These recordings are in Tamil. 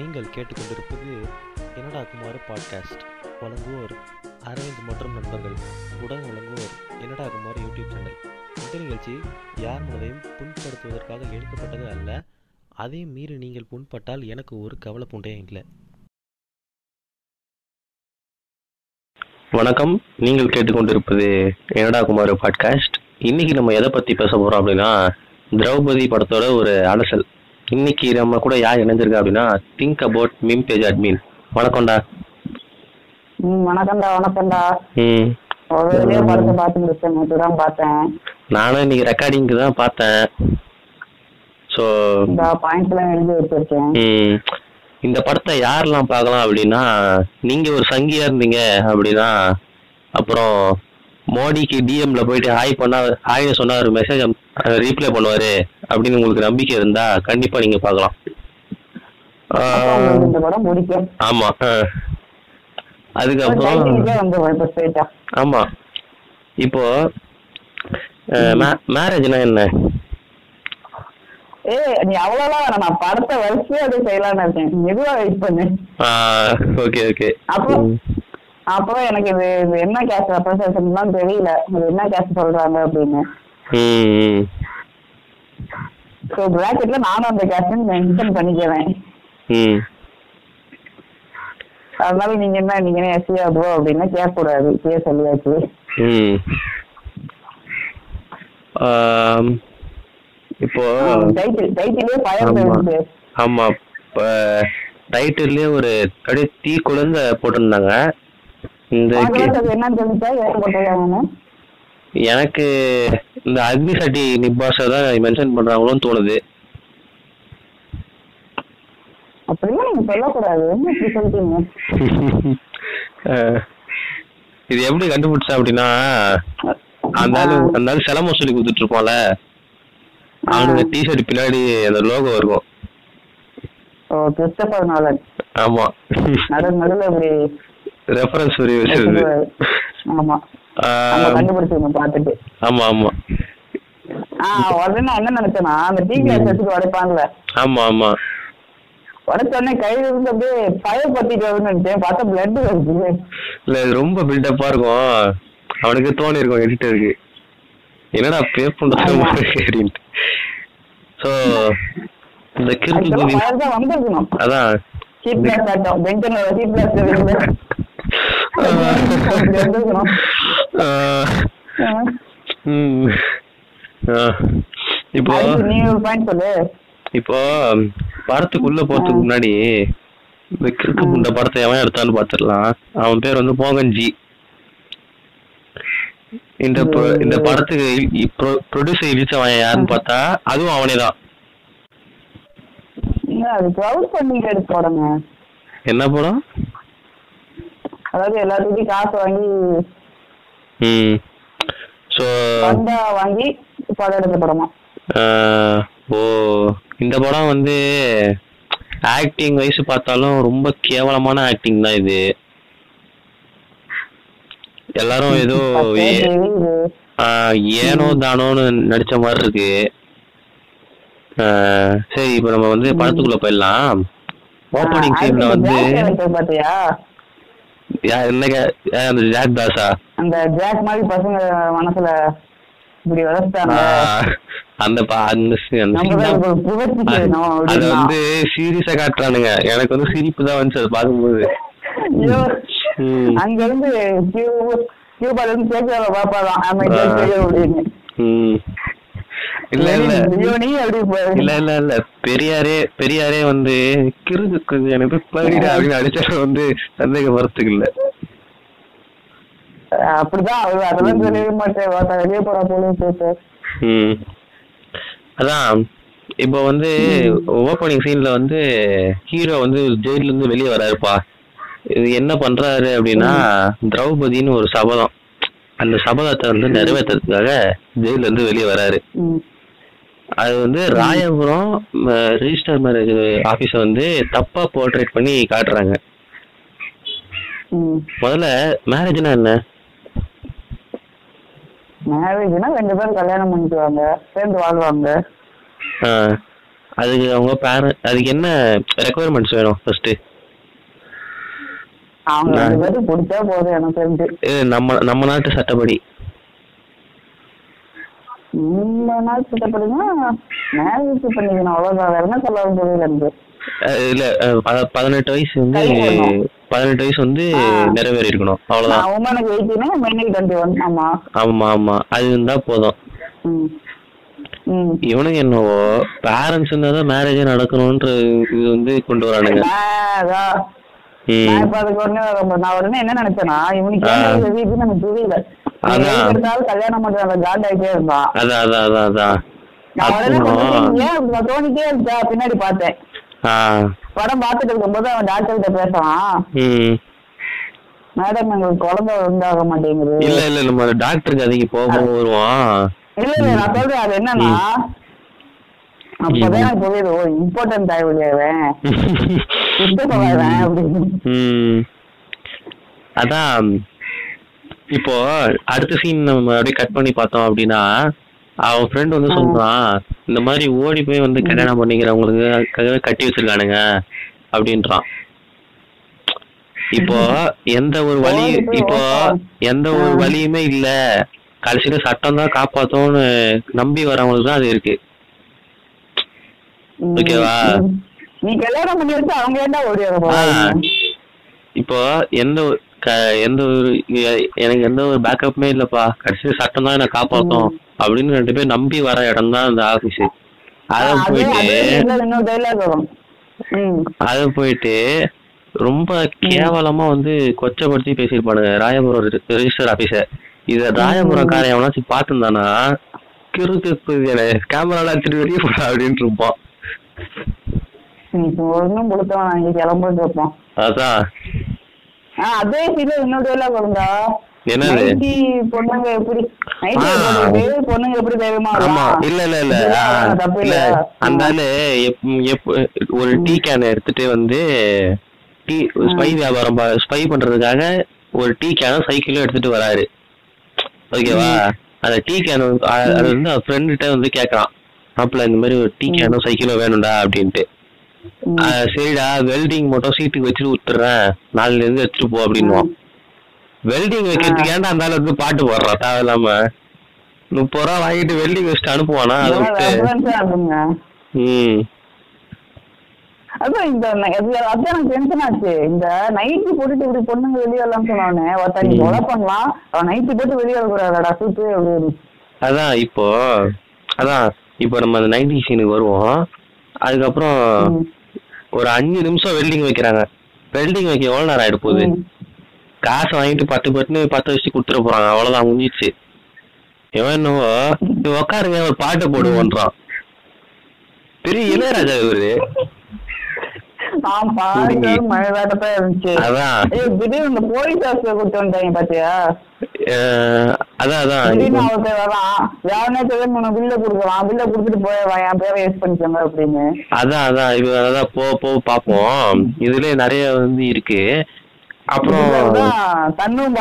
நீங்கள் கேட்டுக்கொண்டிருப்பது என்னடா குமார் பாட்காஸ்ட் வழங்குவோர் அரவிந்த் மற்றும் நண்பர்கள். உடன் வழங்குவோர் என்னடா குமார் யூடியூப் சேனல் இந்த நிகழ்ச்சி யார் மனதையும் புண்படுத்துவதற்காக எடுக்கப்பட்டது அல்ல. அதையும் மீறி நீங்கள் புண்பட்டால் எனக்கு ஒரு கவலை பூண்டே இல்லை. வணக்கம். நீங்கள் கேட்டுக்கொண்டிருப்பது என்னடா குமார் பாட்காஸ்ட் இன்னைக்கு நம்ம எதை பத்தி பேச போறோம் அப்படின்னா திரௌபதி படத்தோட ஒரு அலசல். இன்னைக்கு நம்ம கூட யார் இணைஞ்சிருக்கா அப்படின்னா think about meme page admin வணக்கம்டா. வணக்கம்டா வணக்கம்டா. படத்தை பார்த்து முடிச்சேன் பார்த்தேன். நானும் இன்னைக்கு ரெக்கார்டிங்க்கு தான் பார்த்தேன். ஸோ எல்லாம் எழுதி வச்சிருக்கேன். இந்த படத்தை யாரெல்லாம் பார்க்கலாம் அப்படின்னா நீங்க ஒரு சங்கியா இருந்தீங்க அப்படின்னா அப்புறம் மோடிக்கு டிஎம்ல போயிட்டு ஹாய் பண்ணா ஹாய்னு சொன்னா ஒரு மெசேஜ் ரீப்ளை பண்ணுவாரு அப்படின்னு உங்களுக்கு நம்பிக்கை இருந்தா கண்டிப்பா நீங்க பிடிக்கும் ஆமா. அதுக்கப்புறம் ஆமா. இப்போ மேரேஜ்னா என்ன? ஏய் நீ அவ்வளோலாம் வேணாம் நான் படத்தை வரிசையா அதை செய்யலாம்னு இருக்கேன். மெதுவா வெயிட் பண்ணு. ஓகே ஓகே அப்போ அப்புறம் எனக்கு இது இது என்ன கேஸ் ரெப்ரசன்டேஷன் தான் தெரியல. இது என்ன கேஸ் சொல்றாங்க அப்படின்னு. ஸோ பிராக்கெட்ல நானும் அந்த கேஸ் மென்ஷன் பண்ணிக்கிறேன். ம். அதனால நீங்க என்ன நீங்க என்ன எஸ்சியா ப்ரோ அப்படின்னா கேட்கக்கூடாது. இப்பயே சொல்லியாச்சு. ம். ஆம், இப்போ டைட்டில் டைட்டிலே ஃபயர் ஆமா. டைட்டில்லே ஒரு அப்படியே தீ குழந்தை போட்டிருந்தாங்க. இந்த எனக்கு இந்த அக்னி சட்டி நிப்பாஸை தான் மென்ஷன் பண்றாங்களோன்னு தோணுது. அப்படியே நீங்க சொல்லக்கூடாது. என்ன இப்படி அஹ், இது எப்படி கண்டுபிடிச்சா அப்படின்னா அந்த ஆளு அந்த ஆளு சிலம சொல்லி கொடுத்துட்டு இருப்பான்ல அவனுக்கு டிஷர்ட் பின்னாடி அந்த லோகோ இருக்கும். ஓ கிறிஸ்டபர் நாலன். ஆமா. நடு நடுல இப்படி ரெஃபரன்ஸ் ஒரு வச்சிருது. ஆமா. நம்ம கண்டுபிடிச்சிருங்க பாத்துட்டு ஆமா ஆமா. ஆஹ் உடனே நான் என்ன நினைச்சேன்னா அந்த டீ கிளாஸ் எடுத்துட்டு உடைப்பான்ல. ஆமா ஆமா. உடைச்ச உடனே கையில இருந்து அப்படியே ஃபயர் பத்திட்டு வருதுன்னு நினைச்சேன். பார்த்தா பிளட் வருது. இல்ல ரொம்ப பில்டப்பா இருக்கும். அவனுக்கு தோணி இருக்கும் எடிட்டருக்கு என்னடா பே பண்றது. அப்படின்ட்டு. ஸோ இந்த கிறுக்கு அதான். ஹீட் பிளாஸ் ஆட்டம். பெஞ்சன்ல ஹீட் பிளாஸ் வந்திருக்கணும் ஆஹ், ஆஹ். ம். ஆஹ், இப்போ நீ ஒரு பாயிண்ட் சொல்லு. இப்போ படத்துக்குள்ள போறதுக்கு முன்னாடி இந்த கிறுக்கு புண்ட படத்தை எவன் எடுத்தான்னு பாத்துடலாம். அவன் பேர் வந்து மோகன்ஜி இந்த இந்த படத்துக்கு ப்ரொடியூசர் இழிச்சவன் யாருன்னு பார்த்தா அதுவும் அவனே தான். இல்ல, அது க்ரௌட் ஃபண்டிங் எடுத்து போடுங்க. என்ன படம்? அதாவது எல்லாத்துக்கும் காசு வாங்கி ம். ஸோ பந்தா வாங்கி படம் எடுத்த படமா ஓ இந்த படம் வந்து ஆக்டிங் வைஸ் பார்த்தாலும் ரொம்ப கேவலமான ஆக்டிங் தான் இது. எல்லாரும் ஏதோ ஏனோ தானோன்னு நடிச்ச மாதிரி இருக்கு. சரி இப்போ நம்ம வந்து படத்துக்குள்ள போயிடலாம். ஓப்பனிங் சீன்ல வந்து பாத்தியா யா- என்ன கே- யார் அந்த ஜாக் தாஸா அந்த ஜாக் மாதிரி பசங்க மனசுல இப்படி வளர்த்தாங்க அந்த அந்த அது. வந்து சீரியஸா காட்டுறானுங்க. எனக்கு வந்து சிரிப்பு தான் வந்துச்சு அதை ம். அங்க இருந்து கியூ- கியூபால இருந்து கேட்கல பாப்பாதான் அப்படின்னு. இல்ல இல்ல இல்ல. இல்ல இல்ல பெரியாரே பெரியாரே வந்து கிறுக்கு எனக்கு பகுதிடா அப்படின்னு அடிச்சா வந்து சந்தேகம் வரத்துக்கு இல்ல. அப்படிதான் அவரு அதெல்லாம் தெரியவே மாட்டேன். வெளியே போறா போல. அதான் இப்போ வந்து ஓப்பனிங் சீன்ல வந்து ஹீரோ வந்து ஜெயில இருந்து வெளியே வராருப்பா. இது என்ன பண்றாரு அப்படின்னா திரௌபதின்னு ஒரு சபதம். அந்த சபதத்தை வந்து நிறைவேற்றுறதுக்காக ஜெயில இருந்து வெளியே வராரு. அது வந்து ராயபுரம் ரிஜிஸ்டர் மேரேஜ் ஆபீஸ வந்து தப்பா போர்ட்ரேட் பண்ணி காட்டுறாங்க. ம். முதல்ல மேரேஜ்னா என்ன? மேரேஜ்னா ரெண்டு பேரும் கல்யாணம் பண்ணிக்குவாங்க சேர்ந்து வாழ்வாங்க. அதுக்கு அவங்க பேரண்ட் அதுக்கு என்ன ரெக்குவயர்மெண்ட்ஸ் வேணும் ஃபர்ஸ்ட் அவங்க ரெண்டு பேரும் பிடிச்சா போதும் எனக்கு தெரிஞ்சு. நம்ம நம்ம நாட்டு சட்டப்படி. இந்த நாள் கிட்டப்படுங்க மேரேஜ் பண்ணிக்கணும். அவ்வளவுதான். வேற என்ன சொல்ல இல்ல பதினெட்டு வயசு வந்து. பதினெட்டு வயசு வந்து. நிறைவேறி இருக்கணும் அவ்வளவுதான். உமனுக்கு எயிட்டீன் மென்னுக்கு டுவெண்ட்டி ஒன் ஆமா. ஆமா ஆமா. அது இருந்தா போதும். இவனுக்கு என்னவோ பேரண்ட்ஸ் இருந்தா தான் மேரேஜே நடக்கணும்ன்ற இது வந்து கொண்டு வரானுங்க. நான் உடனே என்ன நினைச்சேன்னா இவனுக்கு எனக்கு புரியல. அதான். கல்யாணம் பண்ற அந்த காண்ட் ஆகிட்டே இருந்தான். அதான் அதான் அதான் அதான். நான் தோணிட்டே இருக்கா பின்னாடி பார்த்தேன். படம் பார்த்துட்டு இருக்கும்போது அவன் டாக்டர் கிட்ட பேசுறான். மேடம் எங்களுக்கு குழந்தை உண்டாக மாட்டேங்குது. இல்ல இல்ல நம்ம டாக்டருக்கு அதிக போக வருவான். இல்ல இல்ல நான் சொல்றேன் அது என்னன்னா அப்பதான் எனக்கு புரியுது ஓ இம்பார்ட்டன்ட் ஆகிவிடுவேன் சுத்தப்படுவேன் அப்படின்னு. அதான் இப்போ அடுத்த சீன் நம்ம அப்படியே கட் பண்ணி பார்த்தோம் அப்படின்னா அவன் ஃப்ரெண்ட் வந்து சொல்றான் இந்த மாதிரி ஓடி போய் வந்து கல்யாணம் பண்ணிக்கிறவங்களுக்கு கட்டி வச்சிருக்கானுங்க அப்படின்றான். இப்போ எந்த ஒரு வழி இப்போ எந்த ஒரு வழியுமே இல்ல. கடைசியில சட்டம் தான் காப்பாத்தும்னு நம்பி வரவங்களுக்கு தான் அது இருக்கு. ஓகேவா? இப்போ எந்த எந்த ஒரு எனக்கு எந்த ஒரு பேக்கப்புமே இல்லப்பா. கடைசி சட்டம் தான் என்ன காப்பாத்தும். அப்படின்னு ரெண்டு பேர் நம்பி வர இடம் தான் அந்த ஆபீஸ் அத போயிட்டு அதே போயிட்டு ரொம்ப கேவலமா வந்து கொச்சப்படுத்தி பேசியிருப்பானுங்க ராயபுரம் ரெஜிஸ்டர் ஆபீஸ இத ராயபுரம் காரை எவனாச்சும் பார்த்துருந்தானா கிறுக்கு கேமரால எடுத்துட்டு வெளியே போடா இருப்பான். ஒன்னும் கொடுத்தவன் கிளம்பிட்டு இருப்போம் அதான். அதே சீல டைலாக் வரும்டா. என்னது? பொண்ணுங்க எப்படி பொண்ணுங்க எப்படி ஆமா? இல்ல இல்ல இல்ல. இல்ல. அந்த ஆளு ஒரு டீ கேன் எடுத்துட்டு வந்து டீ ஸ்பை வியாபாரம் ஸ்பை பண்றதுக்காக ஒரு டீ கேனும் சைக்கிளும் எடுத்துட்டு வராரு. ஓகேவா? அந்த டீ கேன் அது வந்து ஃப்ரெண்ட்கிட்ட வந்து கேக்குறான். மாப்பிள்ள இந்த மாதிரி ஒரு டீ கேனும் சைக்கிளும் வேணும்டா அப்படின்ட்டு. சரிடா வெல்டிங் மட்டும் சீட்டுக்கு வச்சுட்டு விட்டுறேன் நாளைல இருந்து எடுத்துட்டு போ அப்படின்னுவான். வெல்டிங் வைக்கிறதுக்கு ஏன்டா அந்த வந்து பாட்டு போடுறான் தேவையில்லாம. முப்பது ரூபா வாங்கிட்டு வெல்டிங் வச்சுட்டு அனுப்புவானா? அதை விட்டு. ம். அதான் இந்த அதான் எனக்கு டென்ஷன் ஆச்சு. இந்த நைட்டி போட்டுட்டு இப்படி பொண்ணுங்க வெளியே வரலாம் சொன்னவனே ஒருத்தன் நீ கொலை பண்ணலாம். அவன் நைட்டி போட்டு வெளியே வரக்கூடாதடா சூத்து அப்படின்னு அதான் இப்போ அதான் இப்போ நம்ம அந்த நைன்டி சீனுக்கு வருவோம். அதுக்கப்புறம். ஒரு அஞ்சு நிமிஷம் வெல்டிங் வைக்கிறாங்க. வெல்டிங் வைக்க எவ்வளவு நேரம் ஆயிட்டு போகுது. காசு வாங்கிட்டு பத்து பட்டுன்னு பத்து வச்சு கொடுத்துட போறாங்க. அவ்வளவுதான் முடிஞ்சிச்சு இவன் என்னவோ "நீ உக்காருங்க ஒரு பாட்டு போடுவோன்றான் பெரிய இளையராஜா இவரு. அதான். அதான் அதான். அவர்கிட்ட வரான் யாருனே தெரியும் உனக்கு பில்ல கொடுத்துட்டு போய் என் பேரை யூஸ் பண்ணிக்கோங்க அப்படின்னு. அதான் அதான். இது அதான் போ போ பாப்போம் இதுல நிறைய வந்து இருக்கு. அப்புறம் தன்னும்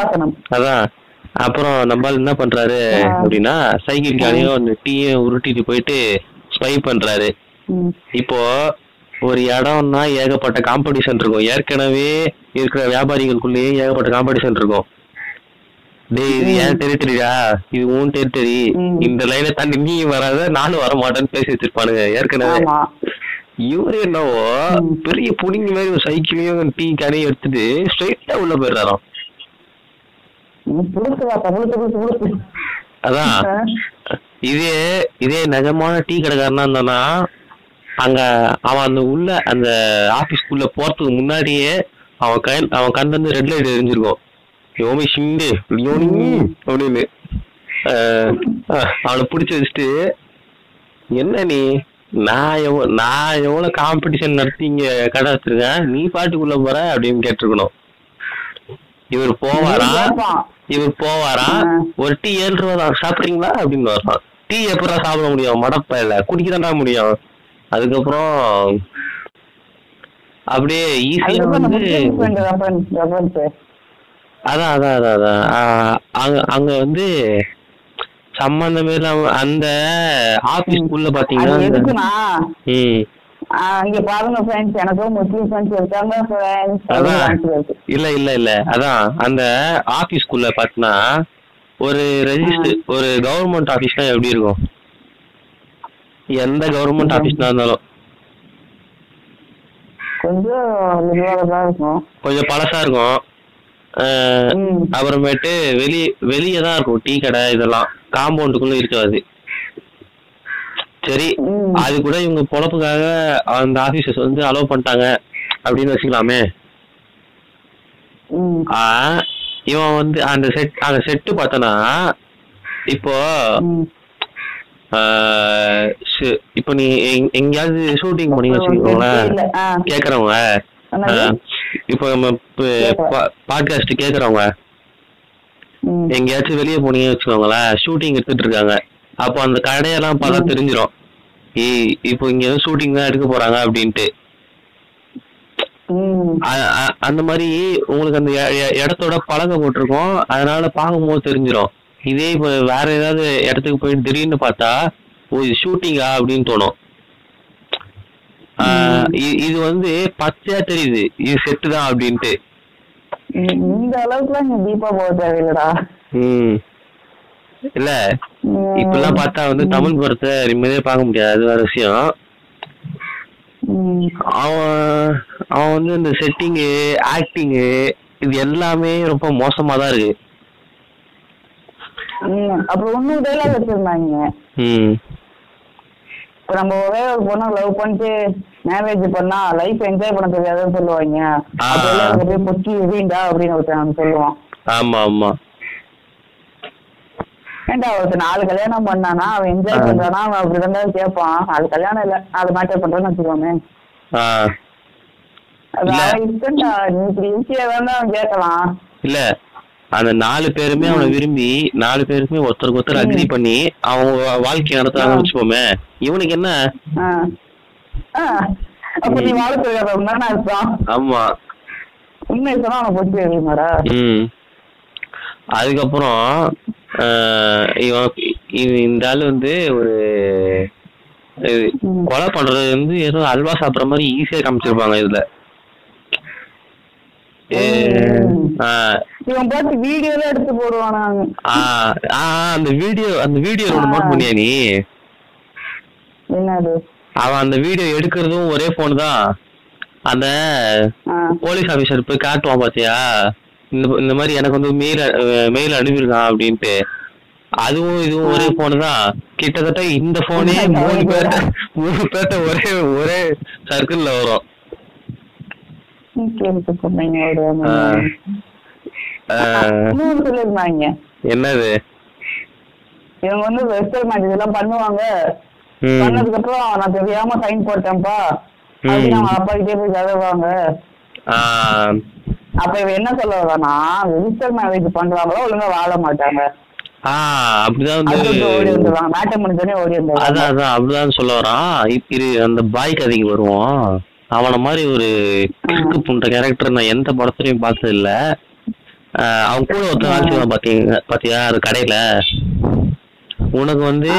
அதான். அப்புறம் நம்மால் என்ன பண்றாரு. அப்படின்னா சைக்கிள் காலையும் அந்த டீயை உருட்டிட்டு போயிட்டு ஸ்பை பண்றாரு. இப்போ ஒரு இடம்னா ஏகப்பட்ட காம்படிஷன் இருக்கும். ஏற்கனவே இருக்கிற வியாபாரிகளுக்குள்ளேயே ஏகப்பட்ட காம்படிஷன் இருக்கும். டேய் இது ஏன் டெரிட்டரிடா இது உன் டெரிட்டரி. இந்த லைனை தாண்டி நீ வராத நானும் வர மாட்டேன்னு பேசி வச்சிருப்பானுங்க ஏற்கனவே. இவரு என்னவோ. பெரிய புடிங்க மாதிரி ஒரு சைக்கிளையும் டீ கடையும் எடுத்துட்டு ஸ்ட்ரைட்டா உள்ள போயிடுறாராம். அதான். இதே இதே நிஜமான டீ கடைக்காரனா இருந்தானா அங்க அவன் அந்த உள்ள அந்த ஆபீஸ்க்குள்ள போறதுக்கு முன்னாடியே அவன் கண் அவன் கண் வந்து ரெட் லைட் எரிஞ்சிருக்கும். யோமி ஷிண்டே யோனி அப்படின்னு. அவனை பிடிச்சி வச்சுட்டு என்ன நீ? நான் எவ்வளோ நான் எவ்வளோ காம்படிஷன் நடத்தி இங்க கடை வச்சிருக்கேன்? நீ பாட்டுக்குள்ள போற? அப்படின்னு கேட்டிருக்கணும். இவர் கேட்பான். இவர் போவாராம் ஆ. ஒரு டீ ஏழு ரூபா தான். சாப்பிட்றீங்களா? அப்படின்னு வரான் டீ எப்படா சாப்பிட முடியும்? மடப்ப இல்ல. குடிக்கதான்டா முடியும். அதுக்கப்புறம் அப்படியே ஈஸியா வந்து அதான் அதான் அதான் அதான். அங்க அங்க வந்து சம்பந்தமே இல்லாம அந்த ஆபீஸ் உள்ள பாத்தீங்கன்னா இங்க பாருங்க ஃப்ரெண்ட்ஸ் எனக்கும் முஸ்லீம் ஃப்ரெண்ட்ஸ் இருக்காங்க ஃப்ரெண்ட்ஸ் இல்ல இல்ல இல்ல. அதான். அந்த ஆபீஸ்க்குள்ள பாத்தீங்கன்னா ஒரு ரெஜிஸ்டர் ஒரு கவர்மெண்ட் ஆபீஸ்னா எப்படி இருக்கும்? எந்த கவர்மெண்ட் ஆபீஸ்னா இருந்தாலும். கொஞ்சம் கொஞ்சம் பழசா இருக்கும். அப்புறமேட்டு வெளிய வெளியே தான் இருக்கும் டீ கடை இதெல்லாம். காம்பவுண்டுக்குள்ள இருக்காது. சரி. அது கூட இவங்க பொழப்புக்காக அந்த ஆபீசர்ஸ் வந்து அலோவ் பண்ணிட்டாங்க அப்படின்னு வச்சுக்கலாமே. இவன் வந்து அந்த செட் அந்த செட்டு பார்த்தனா இப்போ இப்போ நீ எங்- எங்கேயாவது ஷூட்டிங் போனீங்க வச்சுக்கோங்களேன். கேக்குறவங்க. இப்போ நம்ம பாட்காஸ்ட் கேக்குறவங்க. எங்கேயாச்சும் வெளியே போனீங்க வச்சுக்கோங்களேன் ஷூட்டிங் எடுத்துட்டு இருக்காங்க. அப்போ அந்த கடையெல்லாம் பார்த்தா தெரிஞ்சிடும் ஏய் இப்போ இங்க ஏதோ ஷூட்டிங் தான் எடுக்க போறாங்க அப்படின்ட்டு. அந்த மாதிரி உங்களுக்கு அந்த இடத்தோட பழக்கம் போட்டிருக்கோம். அதனால பார்க்கும்போது தெரிஞ்சிடும் இதே இப்போ வேற ஏதாவது இடத்துக்கு போய் திடீர்னு பார்த்தா ஓ இது ஷூட்டிங்கா அப்படின்னு தோணும். இது வந்து பச்சையா தெரியுது. இது செட்டு தான் அப்படின்ட்டு. இந்த அளவுக்குலாம் நீ டீப்பா போக தேவையில்லடா. இல்ல. இப்பெல்லாம் பார்த்தா வந்து தமிழ் படத்தை நிம்மதியா பார்க்க முடியாது. அது வேற விஷயம். அவன் அவன் வந்து இந்த செட்டிங்கு ஆக்டிங்கு இது எல்லாமே ரொம்ப மோசமா தான் இருக்கு. அப்புறம் இன்னும் டைலாக் வச்சிருந்தாங்க இப்ப நம்ம ஒரே ஒரு பொண்ணை லவ் பண்ணிட்டு மேரேஜ் பண்ணா லைஃப் என்ஜாய் பண்ண தெரியாதுன்னு சொல்லுவாங்க. போய் பொக்கி எரியுண்டா அப்படின்னு ஒருத்தன் சொல்லுவான். ஆமா ஆமா. ஏன்டா ஒருத்தன் நாலு கல்யாணம் பண்ணானா அவன் என்ஜாய். பண்றானா அவன் அப்படி இருந்தாலும் கேட்பான். அது கல்யாணம் இல்ல அது மேட்டர் பண்றேன்னு வச்சுக்கோமே. ஆ. அது இல்ல. அவன் இஷ்டம்டா நீ இப்படி ஈஸியா வேணா அவன் கேட்கலாம். இல்ல. அந்த நாலு பேருமே அவனை விரும்பி நாலு பேருமே ஒருத்தருக்கு ஒருத்தர் அக்ரி பண்ணி அவங்க வாழ்க்கை நடத்துறாங்கன்னு வச்சுப்போமே இவனுக்கு என்ன? ஆமா. உண்மை சொன்னா அதுக்கப்புறம் இவன் இந்த ஆள் வந்து ஒரு. கொலை பண்றது வந்து ஏதோ அல்வா சாப்பிடுற மாதிரி ஈஸியா காமிச்சிருப்பாங்க இதுல. இவன் பார்த்து வீடியோல எடுத்து போடுவானாங்க அந்த வீடியோ அந்த வீடியோ நோட் பண்ணியா நீ? என்னது? அவன் அந்த வீடியோ எடுக்கிறதும் ஒரே போன் தான். அந்த. போலீஸ் ஆபீசர் போய் காட்டுவான் பாத்தியா? இந்த இந்த மாதிரி எனக்கு வந்து மெயில் மெயில் அனுப்பியிருக்கான் அப்படின்ட்டு. அதுவும் இதுவும் ஒரே போன் தான். கிட்டத்தட்ட இந்த போனே மூணு பேர்ட்ட மூணு பேர்ட்ட ஒரே ஒரே சர்க்கிள்ல வரும் கேள்வி சொன்னீங்க ஒரு ஆ. ஆஹ், இன்னொன்னு சொல்லியிருந்தாங்க என்னது? இவங்க வந்து வெஸ்டர் மேட்ச் இதெல்லாம் பண்ணுவாங்க. பண்ணதுக்கு அப்புறம் நான் தெரியாம சைன் போட்டேன்ப்பா. அப்படின்னு அவங்க அப்பா கிட்டே போய் கதவாங்க ஆஹ், அப்ப இவ என்ன சொல்ல வரானா ரெஜிஸ்டர் மேரேஜ் பண்றாங்களோ ஒழுங்கா வாழ மாட்டாங்க. அப்படிதான் சொல்ல வரான். இப்~ இரு அந்த பாய் கதைக்கு வருவோம். அவன மாதிரி ஒரு கிறுக்கு புண்ட கேரக்டர் நான் எந்த படத்துலயும் பார்த்தது இல்ல அவன் கூட ஒருத்தன் செய்வான் பாத்தீங்க பாத்தியா? அது கடையில. உனக்கு வந்து.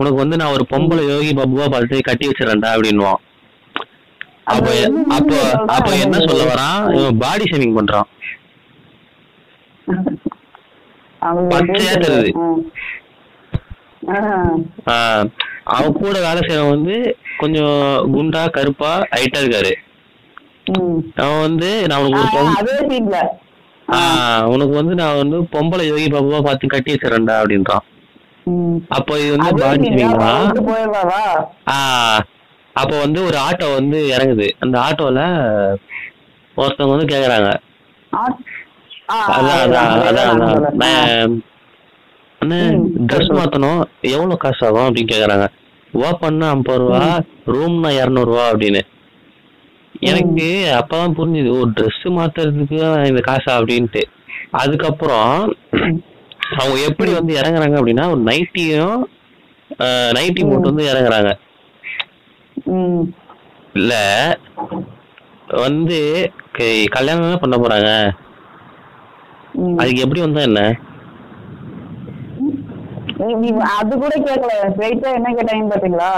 உனக்கு வந்து நான் ஒரு பொம்பளை யோகி பப்புவா பார்த்து கட்டி வச்சிடறேன்டா அப்படின்னுவான். அப்ப அப்ப? அப்ப என்ன சொல்ல வரான்? இவன் பாடி ஷேவிங் பண்றான். பச்சையா தெரியுது. அவன் கூட வேலை செய்யறவன் வந்து கொஞ்சம் குண்டா கருப்பா ஹைட்டா இருக்காரு. அவன் வந்து நான் உனக்கு ஆஹ் உனக்கு வந்து நான் வந்து பொம்பளை யோகி பாபுவா பார்த்து கட்டி வச்சிடறேன்டா அப்படின்றான். அப்போ இது வந்து போயிடுறாரா ஆஹ் அப்போ வந்து ஒரு ஆட்டோ வந்து இறங்குது. அந்த ஆட்டோல ஒருத்தவங்க வந்து கேக்குறாங்க. அதான் அதான் அதான் அதுதான் அதான் சொல்றேன். நான் அண்ணே ட்ரெஸ். மாத்தணும். எவ்வளவு காசு ஆகும் அப்படின்னு கேக்குறாங்க. ஓப்பன்னா ஐம்பது ரூபா ரூம்னா இரநூறுவா அப்படின்னு. எனக்கு அப்பதான் புரிஞ்சுது ஓ Dress மாத்துறதுக்கு இந்த காசா அப்படின்ட்டு. அதுக்கப்புறம் அவங்க எப்படி வந்து இறங்குறாங்க அப்படின்னா ஒரு நைட்டியும் நைட்டி போட்டு வந்து இறங்குறாங்க. இல்ல வந்து கல்யாணம் பண்ண போறாங்க. அதுக்கு எப்படி வந்தா என்ன? அது கூட கேட்கல ஸ்ட்ரைட்டா என்ன கேட்டாங்கன்னு பாத்தீங்களா?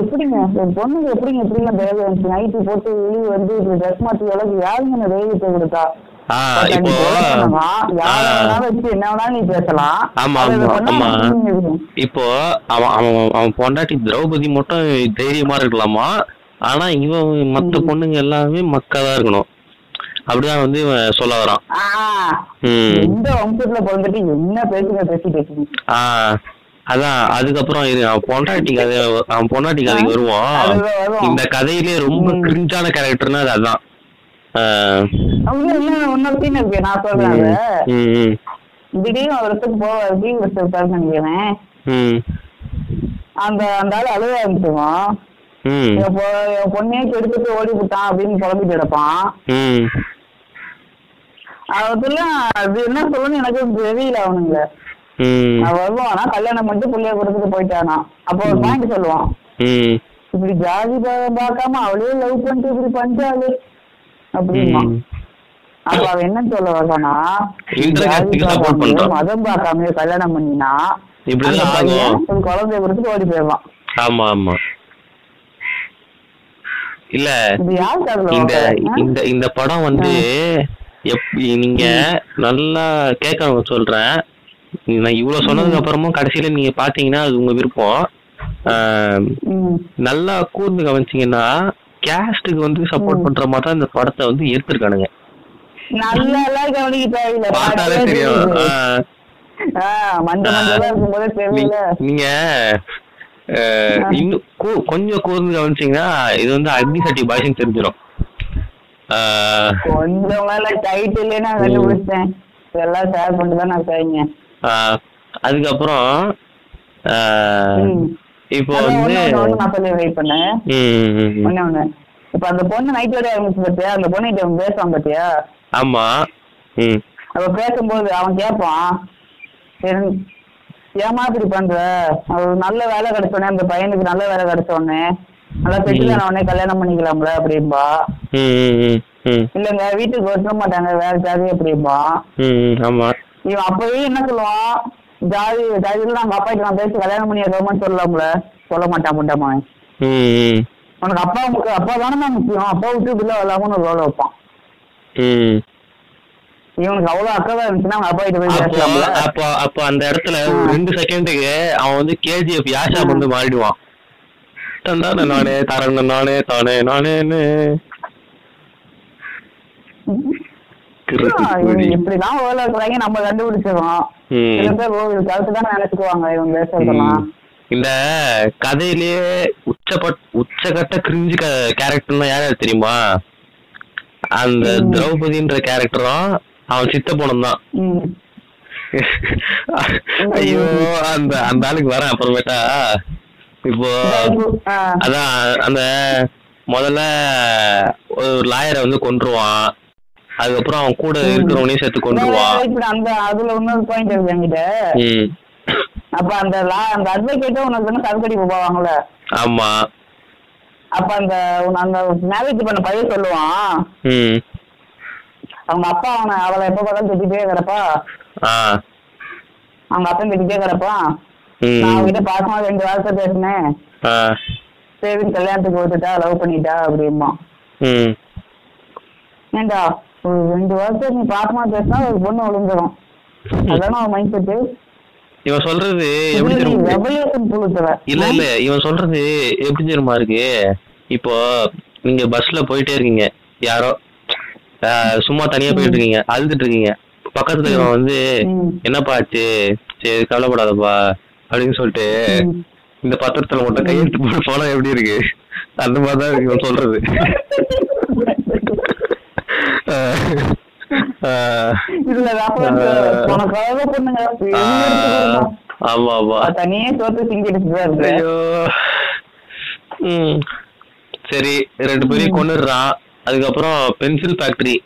எப்படிங்க? ஒரு பொண்ணுக்கு எப்படிங்க எப்படிங்க தைரியம் வந்துச்சு நைட்டு போட்டு வெளியே வந்து இப்படி ட்ரெஸ் மாத்தி அளவுக்கு யாருங்க இந்த தைரியத்தை கொடுத்தா? இப்போ என்ன அவன் அவன் பொண்டாட்டி திரௌபதி மட்டும் தைரியமா இருக்கலாமா? ஆனா இவன் மத்த. பொண்ணுங்க எல்லாமே மக்காதான் இருக்கணும். அப்படிதான் வந்து சொல்ல வரான். எந்த வம்சத்துல பிறந்துட்டு என்ன பேசுங்க பேசி பேசுங்க ஆ அதான் அதுக்கப்புறம் பொண்டாட்டி கதை அவன் பொண்டாட்டி கதைக்கு வருவோம். இந்த கதையிலே ரொம்ப. கிரிஞ்சான கேரக்டர்னா அது அதான். நான் சொல்றேன் திடீர்னு ஒரு இடத்துக்கு போவார் டீ வச்சிருப்பாருன்னு நினைக்கிறேன். அந்த அந்த ஆள் அழுவ ஆரம்பிச்சுவான் ம், என் பொ- என் பொண்ணையே கெடுத்துட்டு ஓடி விட்டான் அப்படின்னு புலம்பிட்டு கிடப்பான். அதெல்லாம் அது என்ன சொல்லணும்னு எனக்கு தெரியல அவனுங்க. வருவானா? கல்யாணம் பண்ணிட்டு புள்ளைய கொடுத்துட்டு போயிட்டானா? அப்போ ஒரு பாயிண்ட் சொல்லுவான். ம், இப்படி ஜாதி பார்க்காம அவளே லவ் பண்ணிட்டு இப்படி பண்ணிட்டாளு அப்படிமா. அப்ப அவன் என்ன சொல்ல பண்றான். மதம் பார்க்காம கல்யாணம் பண்ணினா குழந்தைய கொடுத்துட்டு ஓடி போயிடுவான். ஆமா ஆமா. இல்ல. இந்த? இந்த இந்த படம் வந்து நீங்க நல்லா கேட்கறவங்க சொல்றேன். நான் இவ்வளவு சொன்னதுக்கு அப்புறமும் கடைசியில நீங்க பாத்தீங்கன்னா அது உங்க விருப்பம். நல்லா கூர்ந்து கவனிச்சீங்கன்னா கேஸ்டுக்கு வந்து சப்போர்ட். பண்ற மாதிரி தான் இந்த படத்தை வந்து எடுத்திருக்கானுங்க. பார்த்தாலே தெரியும். நீங்க. இன்னும் கொஞ்சம் கூர்ந்து கவனிச்சீங்கன்னா இது வந்து அக்னி சட்டி பாய்ஸ்னு தெரிஞ்சிடும் கொஞ்சம் மேல டைட்டிலே நான் கண்டுபிடிச்சேன் இதெல்லாம் ஷேர் பண்ணிட்டு தான் நான் செய்யுங்க அதுக்கப்புறம். இப்போ வந்து நான் சொல்லி வெயிட் பண்ணேன். ஒண்ணு ஒண்ணு. இப்ப அந்த பொண்ணு நைட் வரைய ஆரம்பிச்சு பாத்தியா? அந்த பொண்ணு கிட்ட அவன் பேசுவான் பாத்தியா? ஆமா. அவ பேசும்போது அவன் கேட்பான் "என்- ஏம்மா இப்படி பண்ற அவ நல்ல வேலை கிடைச்சோடனே அந்த பையனுக்கு நல்ல வேலை கிடைச்சோடனே நல்லா செட்டில் உடனே கல்யாணம் பண்ணிக்கலாம்ல ம், இல்லங்க வீட்டுக்கு ஒட்ட மாட்டாங்க வேற ஜாதி ஆமா. இவன் அப்பவே என்ன சொல்லுவான்? ஜாதி ஜாதியில நாங்க அப்பா நான் பேசி கல்யாணம் பண்ணி வைக்கலாமான்னு சொல்லலாம்ல. சொல்ல மாட்டான் முட்டாமா உனக்கு அப்பா அப்பா தானே முக்கியம். அப்பா விட்டு இப்படிலாம் வரலாமன்னு ஒரு வேலை வைப்பான். இவனுக்கு அவ்வளவு அக்கறை இருந்துச்சுன்னா அப்பா கிட்ட போய் அப்போ பேசலாம்ல அப்போ அப்போ அந்த இடத்துல ஒரு ரெண்டு செகண்டுக்கு அவன் வந்து கேஜிஎஃப் யாஷா. வந்து மாறிடுவான் தந்தானே நானே தரேன் நானே தானே நானேன்னு. இப்படிதான் வேலை இருக்கிறாங்க நம்ம கண்டுபிடிச்சிருவோம் ம். சில பேர் இது கருத்து தான் நினைச்சுக்குவாங்க இவங்க பேசுறதெல்லாம். இந்த கதையிலேயே உச்சப்பட் உச்சகட்ட கிரிஞ்சு கேரக்டர்னா யார் தெரியுமா அந்த. திரௌபதின்ற கேரக்டரும் அவன் சித்த பொண்ணும் தான். ஐயோ அந்த அந்த ஆளுக்கு வரேன் அப்புறமேட்டா. இப்போ. அதான் அந்த முதல்ல ஒரு லாயரை வந்து கொன்றுவான். அதுக்கப்புறம் அவன் கூட. இருக்கிறவனையும் சேர்த்து இப்படி அந்த அதுல இன்னொரு பாயிண்ட் இருக்கு என்கிட்ட. அப்ப அந்த அந்த அட்வொகேட்டும் உனக்கு வந்து கருக்கடி போவாங்கல்ல ஆமா. அப்ப அந்த அந்த மேரேஜ் பண்ண பையன் சொல்லுவான். அவங்க அப்பா அவனை அவளை எப்ப பார்த்தாலும் திட்டிட்டே கிடப்பா அவங்க அப்பா திட்டிட்டே கிடப்பான் நான் அவங்ககிட்ட பாசமா ரெண்டு வார்த்தை பேசினேன். ஆ. சரி கல்யாணத்துக்கு ஒத்துட்டா லவ் பண்ணிட்டா அப்படிமா ஏண்டா ஒரு ரெண்டு வருஷம் நீ பாசமா பேசினா ஒரு பொண்ணு விழுந்துடும் அதான அவன் மைண்ட் செட்டு இவன் சொல்றது எப்படி இல்ல இல்ல இவன் சொல்றது எப்படி தெரியுமா இருக்கு? இப்போ நீங்க பஸ்ல போயிட்டே இருக்கீங்க. யாரோ சும்மா தனியா போயிட்டு இருக்கீங்க அழுதுட்டு இருக்கீங்க பக்கத்துல இருக்கவன் வந்து. என்னப்பா ஆச்சு? சரி கவலைப்படாதப்பா. அப்படின்னு சொல்லிட்டு. இந்த பத்திரத்துல மட்டும் கையெழுத்து போட்டு போனா எப்படி இருக்கு? அந்த மாதிரிதான் இவன் சொல்றது. ஆமா ஆமா. தனியே ம். சரி ரெண்டு பேரையும் கொண்டுடுறான் அதுக்கப்புறம் பென்சில் ஃபேக்டரி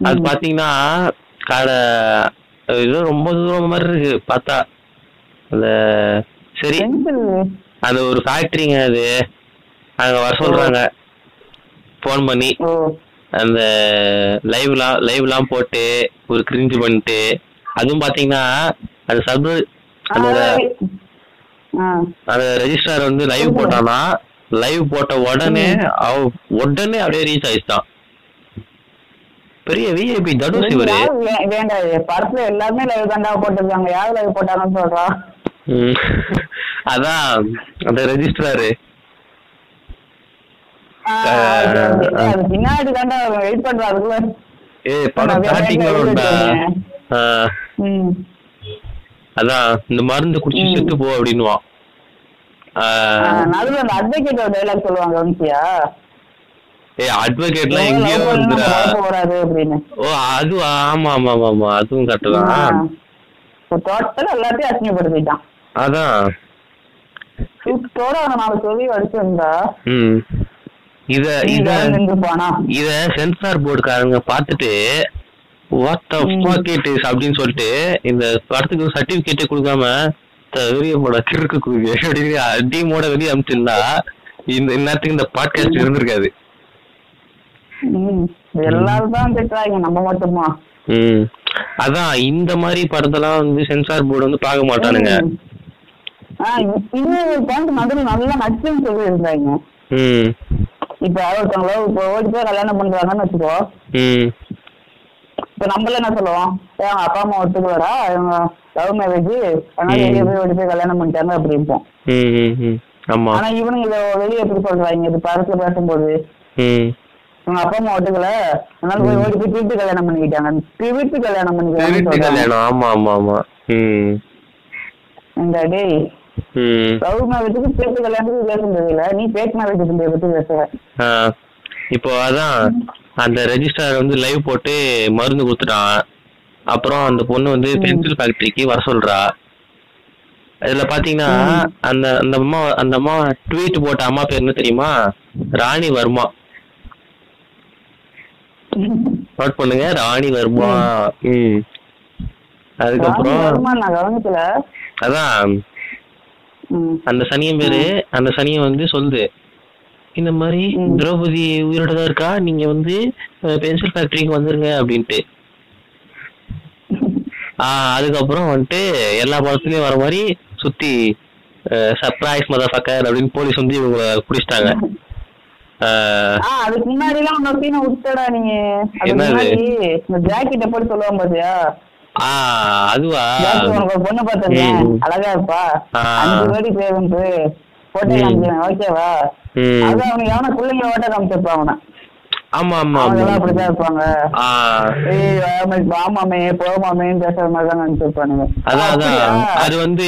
அது ம். பாத்தீங்கன்னா கடை இது ரொம்ப தூரம் மாதிரி இருக்கு பார்த்தா. அந்த சரி. அது ஒரு ஃபேக்டரிங்க அது. அங்க வர சொல்றாங்க. ஃபோன் பண்ணி. அந்த லைவ்லாம் லைவ்லாம் போட்டு ஒரு கிரிஞ்சு பண்ணிட்டு. அதுவும் பாத்தீங்கன்னா அது ஆ. அந்த ரெஜிஸ்ட்ரார் வந்து லைவ் போட்டானா லைவ் போட்ட உடனே அவ உடனே அப்படியே ரீச் ஆயிடுச்சான் பெரிய விஐபி தனுஷ் இவரு. படத்துல எல்லாருமே லைவ் தாண்டா போட்டிருக்காங்க. யாரு லைவ் போட்டாங்கன்னு சொல்றா. அதான் அந்த ரெஜிஸ்ட்ராரு பின்னாடி தாண்டா வெயிட் பண்றா அதுக்குள்ள. ஏய் படம் ஸ்டார்டிங்ல உண்டா அதான் இந்த மருந்து குடிச்சு. செத்து போ அப்படின்னுவான். நடுவுல அந்த அட்வொகேட் டைலாக் சொல்லுவாங்க ஏய் அட்வொகேட்லாம் எங்கேயோ வராது அப்படின்னு. ஓ அது ஆமா ஆமா ஆமா அதுவும் கரெக்ட் தான். டோட்டல் எல்லாத்தையும் அசிங்கப்படுத்திட்டான். அதான். சுத்தோட அவனை நாலு சொல்லி அடிச்சிருந்தா ம். இத இத இத சென்சார் போர்டுக்காரங்க பார்த்துட்டு வாட் த அப்படின்னு சொல்லிட்டு இந்த படத்துக்கு சர்டிபிகேட்டே கொடுக்காம வெளிய போட கிறுக்கு குருவி அப்படின்னு வெளியே அனுப்பிச்சிருந்தா இந்த இந்நேரத்துக்கு இந்த பாட்காஸ்ட் இருந்திருக்காது. எல்லாரும் தான் திட்டுறாங்க நம்ம மட்டுமா? ம். அதான் இந்த மாதிரி படத்தெல்லாம் வந்து சென்சார் போர்டு வந்து பார்க்க மாட்டானுங்க. நல்லா நச்சுன்னு சொல்லி இருந்தாங்க இப்ப ஒருத்தவங்களோ இப்போ ஓடி போய் கல்யாணம் பண்றாங்கன்னு வச்சுக்கோ. இப்ப நம்மள என்ன சொல்லுவோம் அவங்க அப்பா அம்மா ஒத்துக்கலடா இவங்க லவ் மேரேஜ் அதனால. வெளியே போய் ஓடி போய் கல்யாணம் பண்ணிட்டாங்க அப்படிம்போம். ம் ம் ம். ஆமா. ஆனா இவனுங்க இதை வெளியே எப்படி சொல்றாங்க? இது படத்துல பேசும்போது. இவங்க அப்பா அம்மா ஒத்துக்கல. அதனால போய் ஓடி போய் திருட்டு கல்யாணம் பண்ணிக்கிட்டாங்க. திருட்டு கல்யாணம் கல்யாணம். ஆமா ஆமா ஆமா. இந்த டேய் லவ் மேரேஜுக்கு திருட்டு கல்யாணத்துக்கு தெரியல நீ பேக் மேரேஜ் பத்தி பேசுற. இப்போ அதான். அந்த ரெஜிஸ்டர் வந்து லைவ் போட்டு மருந்து கொடுத்துட்டான். அப்புறம் அந்த பொண்ணு வந்து பென்சில் ஃபேக்டரிக்கு வர சொல்றா. இதுல பாத்தீங்கன்னா அந்த அந்த அம்மா அந்த அம்மா ட்வீட் போட்ட அம்மா பேர் என்ன தெரியுமா? ராணி வர்மா. நோட் பண்ணுங்க ராணி வர்மா. ம். அதுக்கப்புறம் அதான். அந்த சனியன் பேரு அந்த சனியன் வந்து சொல்லுது. இந்த மாதிரி. திரௌபதி உயிரோட தான் இருக்கா நீங்க வந்து பென்சில் ஃபேக்டரிக்கு வந்துருங்க அப்படின்ட்டு ஆஹ் அதுக்கப்புறம் வந்துட்டு எல்லா படத்துலயும் வர மாதிரி சுத்தி சர்ப்ரைஸ் மதர் ஃபக்கர் அப்படின்னு போலீஸ் வந்து இவங்கள பிடிச்சிட்டாங்க அதுக்கு முன்னாடி எல்லாம் இன்னொரு சீனை விட்டுடா நீ அதுக்கு என்னது? முன்னாடி இந்த ஜாக்கெட்டை போட்டு சொல்லுவான் பாத்தியா ஆஹ் அதுவா பொண்ணு பார்த்தேன். அழகா இருப்பா. அஞ்சு ம். காமிக்கிறேன் ஓகேவா. அது அவனுக்கு எவன பிள்ளைங்க ஓட்ட காமிச்சிருப்பான் அவனை. ஆமா ஆமா அப்படிதான் இருப்பாங்க. வாமாமே போமாமேன்னு பேசுற மாதிரி தான் நினைச்சிருப்பானுங்க அதான். அது வந்து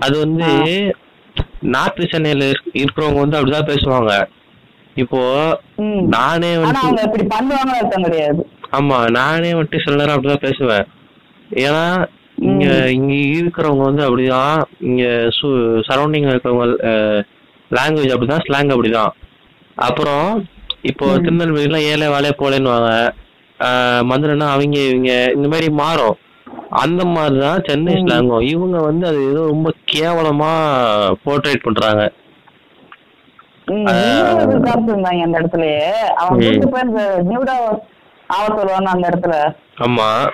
அது வந்து நார்த் சென்னையில இருக்- இருக்கிறவங்க வந்து அப்படிதான் பேசுவாங்க. இப்போ. நானே வந்து இப்படி அர்த்தம் கிடையாது. ஆமா நானே வந்துட்டு சில நேரம் அப்படிதான் பேசுவேன். ஏன்னா இங்க இங்க இருக்கிறவங்க வந்து அப்படிதான். இங்க சரௌண்டிங் இருக்கிறவங்க லாங்குவேஜ் அப்படிதான் ஸ்லாங் அப்படிதான். அப்புறம் இப்போ திருநெல்வேலிலாம் ஏழை வாழை போலேன்னுவாங்க மதுரைனா அவங்க இவங்க இந்த மாதிரி மாறும். அந்த மாதிரி தான் சென்னை ஸ்லாங்கும் இவங்க வந்து அது ஏதோ ரொம்ப கேவலமா போர்ட்ரேட் பண்றாங்க. அந்த இடத்துலயே. அவன் ம். கூட்டு போய் இந்த நியூடா ஆவ சொல்லுவாங்க அந்த இடத்துல. ஆமா.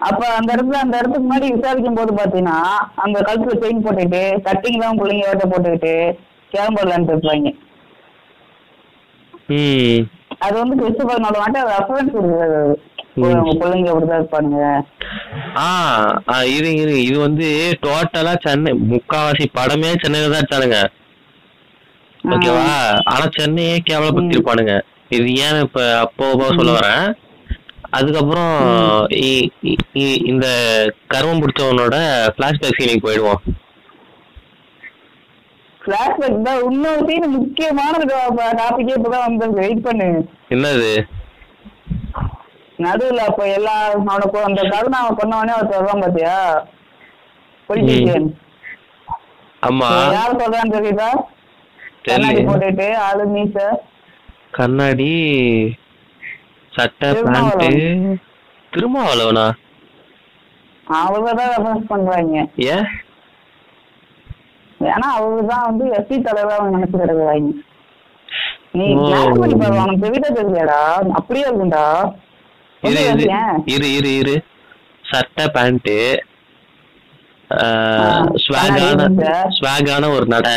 அப்ப அந்த இடத்துல அந்த இடத்துக்கு முன்னாடி விசாரிக்கும் போது பாத்தீங்கன்னா அந்த கழுத்துல செயின் போட்டுக்கிட்டு கட்டிங் தான் பிள்ளைங்க ஓட்ட போட்டுக்கிட்டு கேரம்போர்ட்லான்ட்டு இருப்பாங்க. ம். அது வந்து கிறிஸ்துவர் நாள் வாட்டி அது ரெஃபரன்ஸ் கொடுக்குறது பிள்ளைங்க அப்படிதான் இருப்பானுங்க. ஆ ஆ, இரு இரு இது வந்து டோட்டலா சென்னை முக்காவாசி படமே சென்னையில தான் எடுத்தானுங்க. ஓகேவா? ஆனா சென்னையே கேவலப்படுத்திருப்பானுங்க. இது ஏன் இப்ப அப்போ சொல்ல வரேன். அதுக்கப்புறம் இந்த கர்மம் பிடிச்சவனோட பிளாஷ்பேக் சீனுக்கு போயிடுவோம். பிளாஷ்பேக் தான். இன்னொரு சீன் முக்கியமான டாபிக்கே இப்பதான் வந்து வெயிட் பண்ணு. என்னது? நடுவுல அப்ப எல்லா அவனுக்கு அந்த கருணாவை கொண்டவனே அவர் சொல்றான் பாத்தியா? பொலிட்டீஷியன் ஆமா. யார் சொல்றான்னு தெரியுதா? கண்ணாடி போட்டுட்டு ஆளு மீச கண்ணாடி சட்டை. பேண்ட் திருமாவளவனா? அவர்தான் ரெஃபரன்ஸ் பண்றாங்க. ஏன் ஏன்னா அவர்தான் வந்து எஸ்சி தலைவர் அவங்க நினைச்சு கிடக்குறாங்க. நீ பண்ணி பாரு உனக்கு தெரியுதா தெரியலடா அப்படியே இருக்கும்டா. இரு இரு? இரு இரு இரு. சட்டை பேண்ட் ஸ்வாகான ஸ்வாகான ஒரு நடை.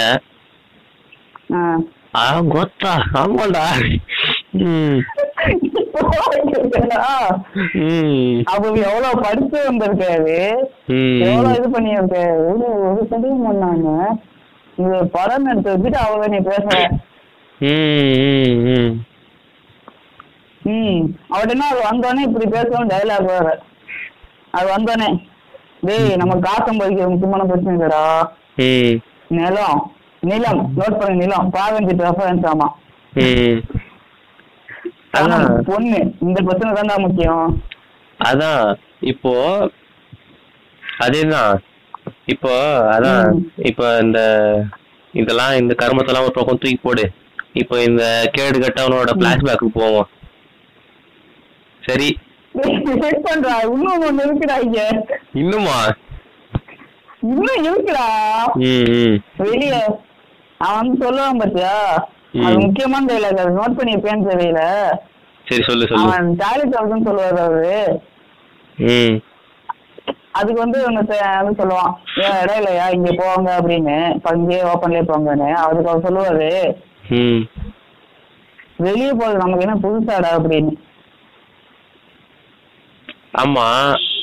ஆ கொத்தா. ஆமாடா. ம். ம். அவ எவ்வளவு படிச்சு வந்திருக்காரு? எவ்வளவு இது பண்ணியிருக்காரு? ஒரு ஒரு சதவீதம் பண்ணாங்க படம் எடுத்து வச்சுட்டு அவளை நீ பேச ம் ம் ம். ம். அவட்ட என்ன அது வந்தோடனே இப்படி பேசவும் டைலாக் வேற. அது வந்தோடனே டேய் நம்ம காசு சம்பாதிக்கிற முக்கியமான பிரச்சனை இல்லடா நிலம் நிலம் நோட் பண்ண நிலம். பாவஞ்சிட்டு ரெஃபரன்ஸ் ஆமா. அதான். பொண்ணு இந்த பிரச்சனை தான்டா முக்கியம். அதான் இப்போ அதேதான். இப்போ அதான். இப்போ இந்த இதெல்லாம் இந்த கர்மத்தெல்லாம் ஒரு பக்கம் தூக்கி போடு. இப்போ இந்த கேடு கட்டவனோட பிளாஷ்பேக்கு போவோம். சரி. இன்னும் இன்னுமா? இருக்குடா. வெளிய அவன் சொல்லுவான் பாத்தியா? அது. முக்கியமான டைலாக் அது நோட் பண்ணிருப்பேன்னு தெரியல. சரி சொல்லு சொல்லு. அவன் டாலி தௌசண்ட் சொல்லுவாரு அவரு. அதுக்கு வந்து ஒன்னு சொல்லுவான் ஏன் இடம் இல்லையா? இங்க போவாங்க அப்படின்னு. இங்கேயே ஓப்பன்லயே போங்கன்னு. அதுக்கு அவர் சொல்லுவாரு. வெளியே போறது நமக்கு என்ன புதுசாடா அப்படின்னு. ஆமா.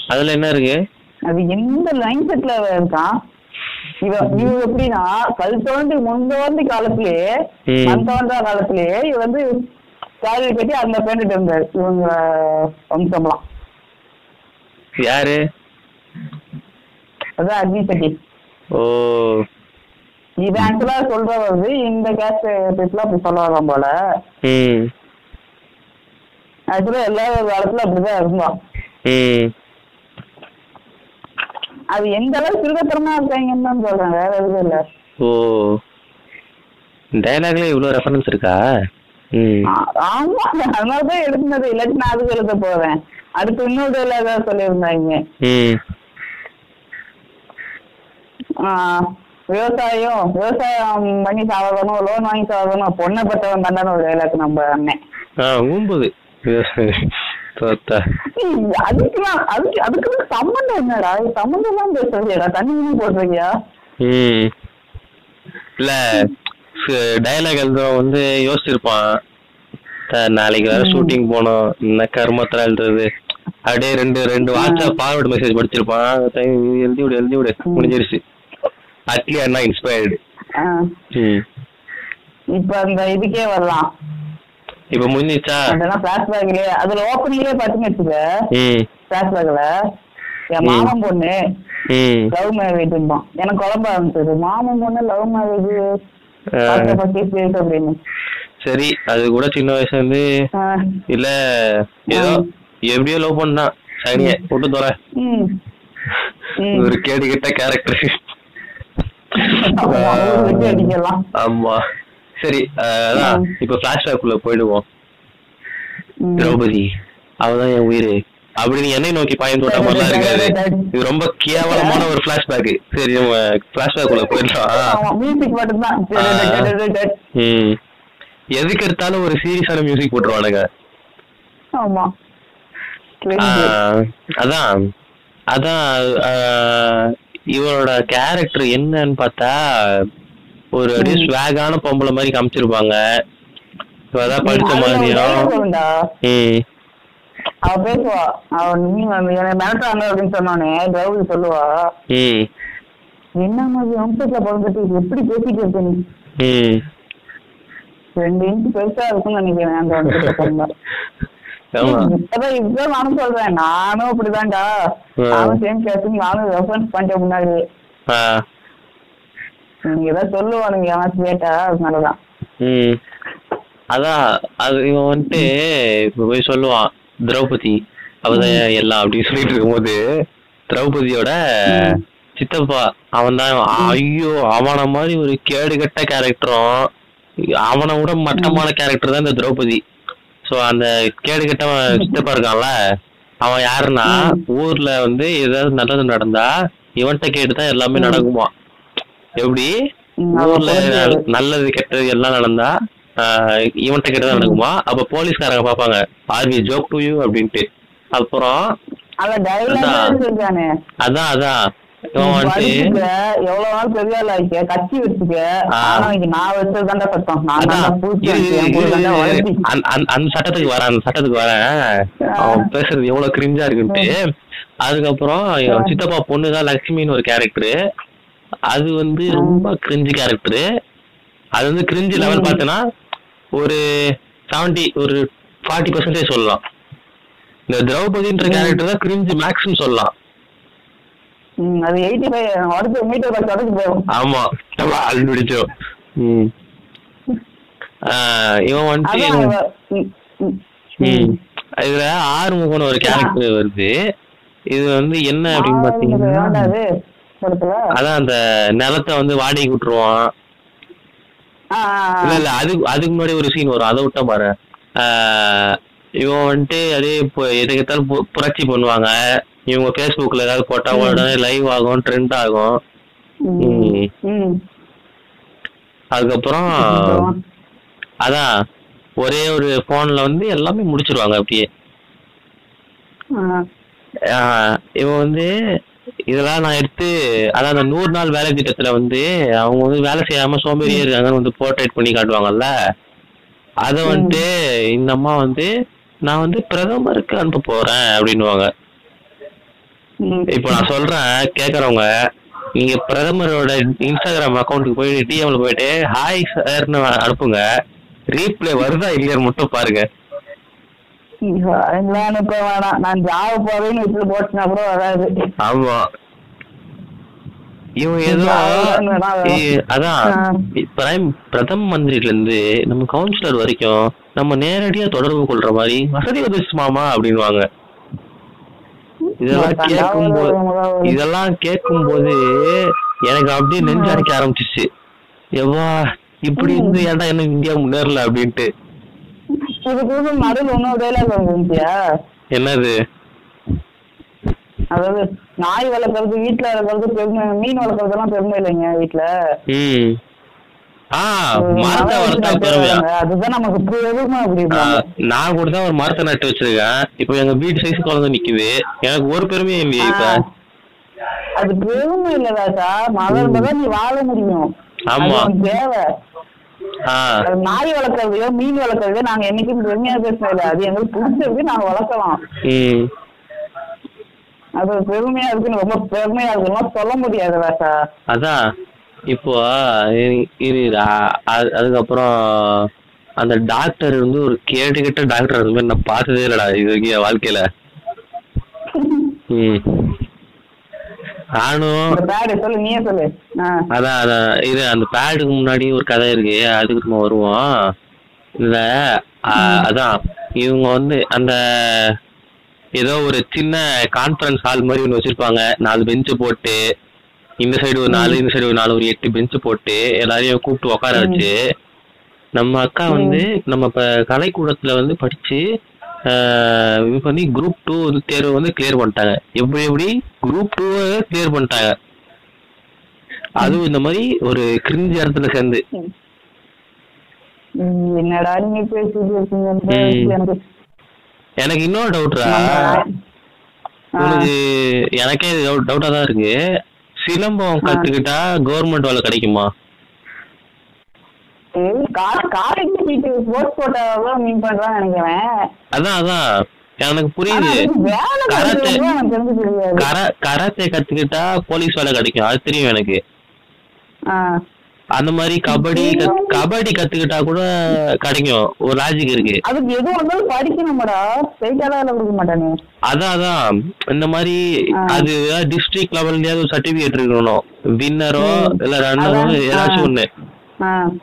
அதுல என்ன இருக்கு? அது எந்த லைன் செட்ல இருக்கான்? இவ எப்படின்னா கல் தோண்டி முன் தோண்டி காலத்திலேயே ம். மண் தோன்றா இவ வந்து சாரி கட்டி அந்த பேண்டுட்டு இருந்தாரு. இவங்க வம்சம்லாம். யாரு? அதான் அக்னி சட்டி. ஓ. இது ஆக்சுவலா சொல்ற வந்து இந்த கேஸ்ட் பீப்புள் அப்படி சொல்ல வரோம் போல ஆக்சுவலா எல்லா காலத்துல அப்படிதான் இருந்தோம் ம். அது எந்த அளவுக்கு திருகத்தரமா இருக்காங்கன்னு தான் சொல்றேன் வேற எதுவும் இல்ல. ஓ டைலாக்ல இவ்வளோ ரெஃபரன்ஸ் இருக்கா? ஆமா அதனாலதான் எழுதுனது. இல்லாட்டி நான் அதுக்கு எழுத போறேன். அடுத்து இன்னொரு டைலாக சொல்லியிருந்தாங்க. ம். ஆஹ் விவசாயம் விவசாயம் பண்ணி சாவதணும் லோன் வாங்கி சாவதணும் பொண்ணை பத்தவன் தாண்டான ஒரு டைலாக் நம்ம அண்ணன். ஊம்புது. தோத்தா ஏய், அதுக்குலாம் அதுக்கு அதுக்கு சம்மந்தம் என்னடா? சம்மந்தம் தான் பேசுறியாடா தண்ணி ம். இல்ல டயலாக் எழுதுறவன் வந்து யோசிச்சிருப்பான். நாளைக்கு வேற ஷூட்டிங் போகணும் என்ன கர்மத்தில் எழுதுறது? அப்படியே ரெண்டு ரெண்டு வாட்ஸ்அப் ஃபார்வர்டு மெசேஜ் படிச்சிருப்பான். எழுதி விடு எழுதி விடு. முடிஞ்சிருச்சு. அட்லி அண்ணா இன்ஸ்பயர்டு இப்ப அந்த இதுக்கே வரலாம். இப்போ முடிஞ்சிச்சா அதெல்லாம் பிளாஷ்பேக்லயே அதுல ஓப்பனிங்லயே பாத்துன்னு வச்சுக்க. பிளாஷ்பேக்ல என். மாமன் பொண்ணு லவ் மேரேஜ்பான் எனக்கு குழம்ப ஆரம்பிச்சது மாமன் பொண்ணு லவ் மேரேஜ் அப்படின்னு. சரி அது கூட சின்ன வயசுல இருந்து இல்ல ஏதோ எப்படியோ லவ் பண்ணான் சனிய விட்டு தோற. ஒரு கேடு கெட்ட கேரக்டர் ஆமா, சரி அதான். இப்ப பிளாஷ்பேக் குள்ள போயிடுவோம். திரௌபதி அவதான் என் உயிர். அப்படின்னு என்னை நோக்கி பாயம் தோட்ட மாதிரிலாம் இருக்காது. இது ரொம்ப கேவலமான ஒரு பிளாஷ்பேக் சரி நம்ம பிளாஷ்பேக் குள்ள போயிடலாம். எதுக்கு எடுத்தாலும் ஒரு சீரியஸான மியூசிக் போட்டுருவானுங்க. அதான். அதான் இவரோட கேரக்டர் என்னன்னு பார்த்தா ஒரு அப்படியே ம். ஸ்வாகான பொம்பளை மாதிரி காமிச்சிருப்பாங்க. இவ அதான் படிச்ச மாதிரியும் அவ பேசுவா. அவ நீ மிரட்டுறாங்க அப்படின்னு சொன்னானே திரௌபதி சொல்லுவா. ம் என்ன மாதிரி வம்சத்துல பிறந்துட்டு எப்படி பேசிட்டு இருக்க நீ? ரெண்டு இன்ச் பெருசா இருக்கும்னு நினைக்கிறேன் அந்த வம்சத்துல பிறந்தா இப்பதான் இப்பதான் நானும் சொல்றேன். நானும் அப்படிதான்டா. நானும் சேம் கேஸ் நானும் ரெஃபரன்ஸ் பண்ணிட்டேன் முன்னாடி நீங்க ஏதாவது சொல்லுவானுங்க யாராச்சும் கேட்டா அதனாலதான். ம். அதான் அது இவன் வந்துட்டு இப்ப போய் சொல்லுவான் திரௌபதி அவதான் எல்லாம் அப்படின்னு சொல்லிட்டு இருக்கும்போது திரௌபதியோட. சித்தப்பா அவன் தான் ஐயோ அவன மாதிரி ஒரு கேடுகட்ட கேரக்டரும் அவனை விட மட்டமான கேரக்டர் தான் இந்த திரௌபதி. சோ அந்த கேடுகட்டவன் சித்தப்பா இருக்கான்ல அவன் யாருன்னா. ஊர்ல வந்து ஏதாவது நல்லது நடந்தா இவன்கிட்ட கேட்டுதான் எல்லாமே. நடக்குமா எப்படி? ஊர்ல நல்லது கெட்டது எல்லாம் நடந்தா ஆஹ் இவன்கிட்ட கெட்டதா நடக்குமா? அப்ப போலீஸ்காரங்க பாப்பாங்க are we joke to you அப்படின்ட்டு. அப்புறம் அதான். அதான் அந்த- சட்டத்துக்கு வரேன் அந்த சட்டத்துக்கு வரேன். அவன் பேசுறது எவ்வளவு கிரிஞ்சா இருக்குன்ட்டு. அதுக்கப்புறம் சித்தப்பா பொண்ணு தான் லட்சுமின்னு ஒரு கேரக்டர் அது வந்து ரொம்ப கிரிஞ்சு கேரக்டர் அது வந்து கிரிஞ்சு லெவல் பார்த்தனா ஒரு செவன்டி ஒரு ஃபார்ட்டி பர்சன்டேஜ் சொல்லலாம். இந்த திரௌபதின்ற கேரக்டர் தான் கிரிஞ்சு மேக்ஸிமம் சொல்லலாம். அது எயிட்டி ஃபைவ் அடுத்து மீட்டர் அது பிடிச்சோம். இவன் வந்துட்டு. இதுல ஆறுமுகம்னு ஒரு கேரக்டர் வருது. இது வந்து என்ன அப்படின்னு பாத்தீங்கன்னா அதான் அந்த நிலத்தை வந்து வாடகைக்கு விட்டுருவான். இல்ல. இல்ல அது அதுக்கு முன்னாடி ஒரு சீன் வரும். அதை விட்ட பாரு. இவன் வந்துட்டு அதே எதுக்கெத்தாலும் புரட்சி பண்ணுவாங்க. இவங்க ஃபேஸ்புக்ல ஏதாவது போட்டா உடனே லைவ் ஆகும் ட்ரெண்ட் ஆகும். அதுக்கப்புறம் அதான் ஒரே ஒரு போன்ல வந்து எல்லாமே முடிச்சிருவாங்க அப்படியே. இவன் வந்து இதெல்லாம் நான் எடுத்து அதான் அந்த நூறு நாள் வேலை திட்டத்துல வந்து அவங்க வந்து வேலை செய்யாம சோம்பேறியா இருக்காங்கன்னு வந்து போர்ட்ரேட் பண்ணி காட்டுவாங்கல்ல? அத வந்துட்டு இந்த அம்மா வந்து நான் வந்து பிரதமருக்கு அனுப்ப போறேன் அப்படின்னுவாங்க. ம். இப்போ நான் சொல்றேன் கேக்குறவங்க நீங்க பிரதமரோட இன்ஸ்டாகிராம் அக்கௌண்ட்டுக்கு போயிட்டு டிஎம்ல போயிட்டு ஹாய் சார்னு அனுப்புங்க. ரீப்ளே வருதா இல்லையான்னு மட்டும் பாருங்க. இப்ப வேணாம் நான் ஜாவ போவேன்னு விட்டு போட்டுனா கூட வராது. ஆமா. இவன் ஏதோ அதான். பிரைம் பிரதம மந்திரில இருந்து நம்ம கவுன்சிலர் வரைக்கும் நம்ம நேரடியா தொடர்பு கொள்ற மாதிரி வசதி வந்துச்சு மாமா அப்படின்வாங்க இதெல்லாம் கேட்கும் போது. இதெல்லாம் கேட்கும் போது எனக்கு அப்படியே நெஞ்சு அடிக்க ஆரம்பிச்சிச்சு. எவ்வா இப்படி இருந்து ஏன்டா என்ன இந்தியா முன்னேறல அப்படின்ட்டு. இதுக்கு நடுவில் இன்னொரு டைலாக் வந்துருந்துச்சியா என்னது? அதாவது நாய் வளர்க்கறது வீட்டுல வளர்க்கறது பெருமை மீன் வளர்க்கறதெல்லாம் பெருமை இல்லைங்க ஆ, நான் கூட தான் ஒரு மரத்தை நட்டு வச்சிருக்கேன். இப்போ எங்க வீட்டு சைஸ் குழந்தை நிக்குது. எனக்கு ஒரு பெருமையும் இல்லையே இப்ப. அது பெருமை இல்லதாக்கா மரம் தான் நீ வாழ முடியும். ஆமா. தேவை. நாய் வளர்க்கறதையோ மீன் வளர்க்கறதையோ நாங்க என்னைக்கும் பெருமையா இல்ல அது எங்களுக்கு பிடிச்சிருக்கு நாங்க வளர்க்கலாம். அது பெருமையா இருக்குன்னு ரொம்ப பெருமையா இருக்குன்னு சொல்ல முடியாது ராசா. அதான். இப்போ இரு- இரு அ- அது- அதுக்கப்புறம் அந்த டாக்டர் வந்து ஒரு கேட்டுக்கிட்ட டாக்டர் அது மாதிரி நான் பார்த்ததே இல்லடா இது வரைக்கும் என் வாழ்க்கையில. ம். நானும் இந்த பேடு சொல்லு நீயே சொல்லு. ஆ. அதான் அதான். இது அந்த பேடுக்கு முன்னாடி ஒரு கதை இருக்கு. அதுக்கு நம்ம வருவோம். ஆ, அதான். இவங்க வந்து அந்த ஏதோ ஒரு சின்ன கான்ஃபரன்ஸ் ஹால் மாதிரி ஒன்று வச்சிருப்பாங்க. நாலு பெஞ்சு போட்டு இந்த சைடு ஒரு நாலு இந்த சைடு ஒரு நாலு ஒரு எட்டு பெஞ்சு போட்டு எல்லாரையும் கூப்பிட்டு உட்கார வச்சு நம்ம அக்கா வந்து நம்ம இப்ப கலைக்கூடத்துல வந்து படிச்சு இது பண்ணி குரூப் டூ வந்து தேர்வு வந்து கிளியர் பண்ணிட்டாங்க. எப்படி எப்படி? குரூப் டூ கிளியர் பண்ணிட்டாங்க. அதுவும் இந்த மாதிரி ஒரு கிரிஞ்சு இடத்துல சேர்ந்து. என்னடா நீங்க பேசிட்டு இருக்கீங்க. எனக்கு இன்னொரு டவுட்ரா. உனக்கு எனக்கே டவுட்டா தான் இருக்கு. சிலம்பம் கத்துக்கிட்டா கவர்மெண்ட் வேலை கிடைக்குமா? காலேஜ் சீட்டு போஸ்ட் போட்டாதான் மீன் பண்றான்னு நினைக்கிறேன் அதான் அதான் எனக்கு புரியுது கராத்தே கராத்தே கத்துக்கிட்டா போலீஸ் வேலை கிடைக்கும் அது தெரியும் எனக்கு. அந்த மாதிரி கபடி கபடி கத்துக்கிட்டா கூட கிடைக்கும் ஒரு லாஜிக் இருக்கு அதுக்கு எது வந்தாலும் படிக்கணும்டா ஸ்ட்ரைட்டாலாம் வேலை கொடுக்க மாட்டானே அதான் அதான் இந்த மாதிரி. அது டிஸ்ட்ரிக்ட் லெவல்ல ஒரு சர்டிபிகேட் இருக்கணும் வின்னரோ. இல்ல ரன்னரோ. ஏதாச்சும். ஒண்ணு.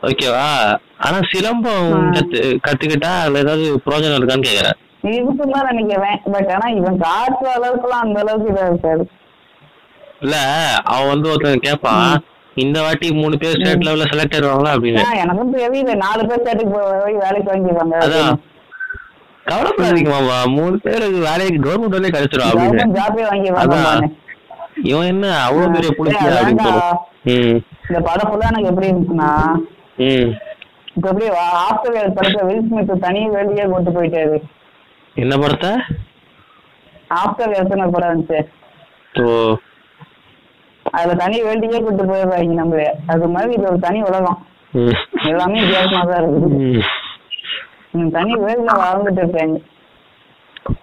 ஓகேவா ஆனா சிலம்பம் கத்துக்கிட்டா அதுல ஏதாவது பிரயோஜனம் இருக்கான்னு கேக்குறேன். இருக்குன்னு நினைக்கிறேன் பட் ஆனா இவன் காட்டுற அளவுக்குலாம் அந்த அளவுக்கு இதா இருக்காது. இல்ல அவன் வந்து ஒருத்தன் கேட்பான் இந்த வாட்டி மூணு பேர் ஸ்டேட் லெவல்ல செலக்ட் ஆயிடுவாங்களா அப்படின்னு. எனக்கும் தெரியல. நாலு பேர் தேட்டுக்கு போய் வேலைக்கு வாங்கிடுவாங்க அதான். கவலைப்படாதீங்க மாமா. மூணு பேருக்கு வேலைக்கு கவர்மெண்ட் வேலையை கிடைச்சிரும் அப்படின்னு. இவன் என்ன அவ்வளவு பெரிய புளிச்சியா அப்படின்னு இந்த படம் ஃபுல்லா எனக்கு எப்படி இருந்துச்சுன்னா இப்ப எப்படி ஆஸ்திரேலியா படத்துல வில் ஸ்மித் தனி வெளியே கொண்டு போயிட்டாரு. என்ன படத்தை? ஆஃப்டர் எத்தனை படம் இருந்துச்சு? ஓ. அதுல தனி வேல்டிக்கே கூட்டு போயிருவாங்க நம்மள. அது மாதிரி இது ஒரு தனி உலகம். எல்லாமே வித்தியாசமா தான் இருக்குது. ம், தனி வேல்ல வாழ்ந்துட்டு இருக்காங்க.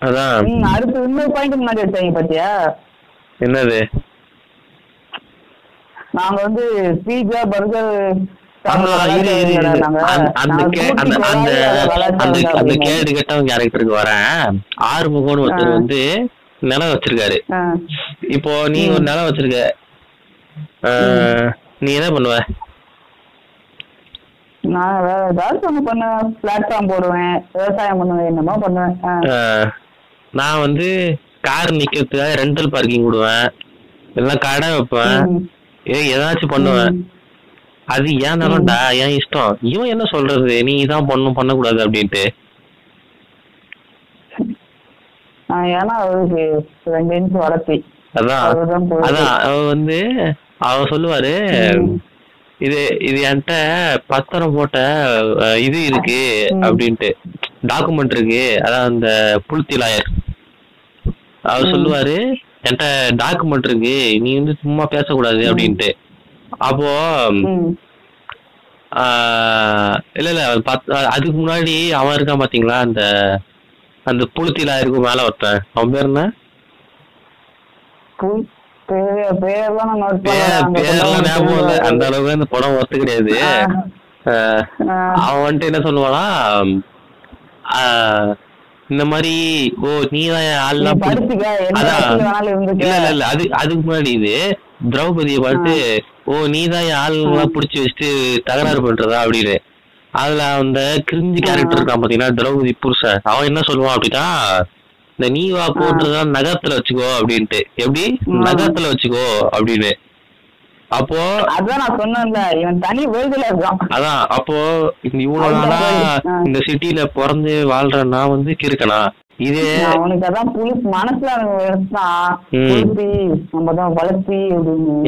அதான். அடுத்து இன்னொரு பாயிண்ட் முன்னாடி வச்சாங்க பாத்தியா? என்னது? நாங்க வந்து பீஸா பர்கர் கேரக்டருக்கு வரேன் ஆறுமுகம்னு ஒருத்தர். வந்து நிலம் வச்சிருக்காரு. இப்போ நீ ஒரு நிலம் வச்சிருக்க. நீ என்ன பண்ணுவ? நான் வேற ஏதாவது ஒண்ணு பண்ணுவேன். பிளாட்ஃபார்ம் போடுவேன். விவசாயம் பண்ணுவேன். என்னமோ பண்ணுவேன். நான் வந்து கார் நிக்கிறதுக்காக ரெண்டல் பார்க்கிங் விடுவேன். எல்லாம் கடை வைப்பேன். ஏ ஏதாச்சும் பண்ணுவேன். அது ஏன் நிலம்டா ஏன் இஷ்டம்? இவன் என்ன சொல்றது? நீ இதான் பண்ணும் பண்ணக்கூடாது அப்படின்ட்டு. ஏன்னா வளர்த்தி. அதான். அதான். அவ வந்து அவ சொல்லுவாரு. இது இது என்கிட்ட பத்திரம் போட்ட இது இருக்கு. அப்படின்ட்டு. டாக்குமெண்ட் இருக்கு. அதான் அந்த புளுத்தி லாயர் அவர். சொல்லுவாரு என்கிட்ட டாக்குமெண்ட் இருக்கு நீ வந்து சும்மா பேசக்கூடாது அப்படின்ட்டு. அப்போ இல்ல இல்ல அதுக்கு முன்னாடி அவன் இருக்கான் பாத்தீங்களா? அந்த அந்த புளுத்தி லாயருக்கு மேல ஒருத்தன். அவன் பேர் என்ன. அந்த அளவுக்கு அந்த படம் ஒத்து கிடையாது. அவன் வந்துட்டு என்ன சொல்லுவானா இந்த மாதிரி ஓ நீ தான் ஆள்லாம் அதான். இல்ல இல்ல இல்ல அது அதுக்கு முன்னாடி இது திரௌபதியை பார்த்து ஓ நீ தான் ஆளுங்கெல்லாம் புடிச்சு வச்சுட்டு தகராறு பண்றதா அப்படின்னு. அதுல அந்த கிரிஞ்சி கேரக்டர் இருக்கான் பாத்தீங்கன்னா திரௌபதி புருஷன். அவன் என்ன சொல்லுவான் அப்படின்னா இந்த நீ வா போட்டுறதா நகரத்துல வச்சுக்கோ அப்படின்ட்டு. எப்படி. நகரத்துல வச்சுக்கோ அப்படின்னு. அப்போ அதான் நான் சொன்னேன்ல இவன் தனி வேர்ல்டுல இருக்கான். அதான் அப்போ இவ்வளவு நாளா. இந்த சிட்டில பிறந்து வாழ்ற நான் வந்து கிறுக்கனா இதே அவனுக்கு அதான் புலி மனசுல. புலிப்பி நம்ம தான் வளர்த்தி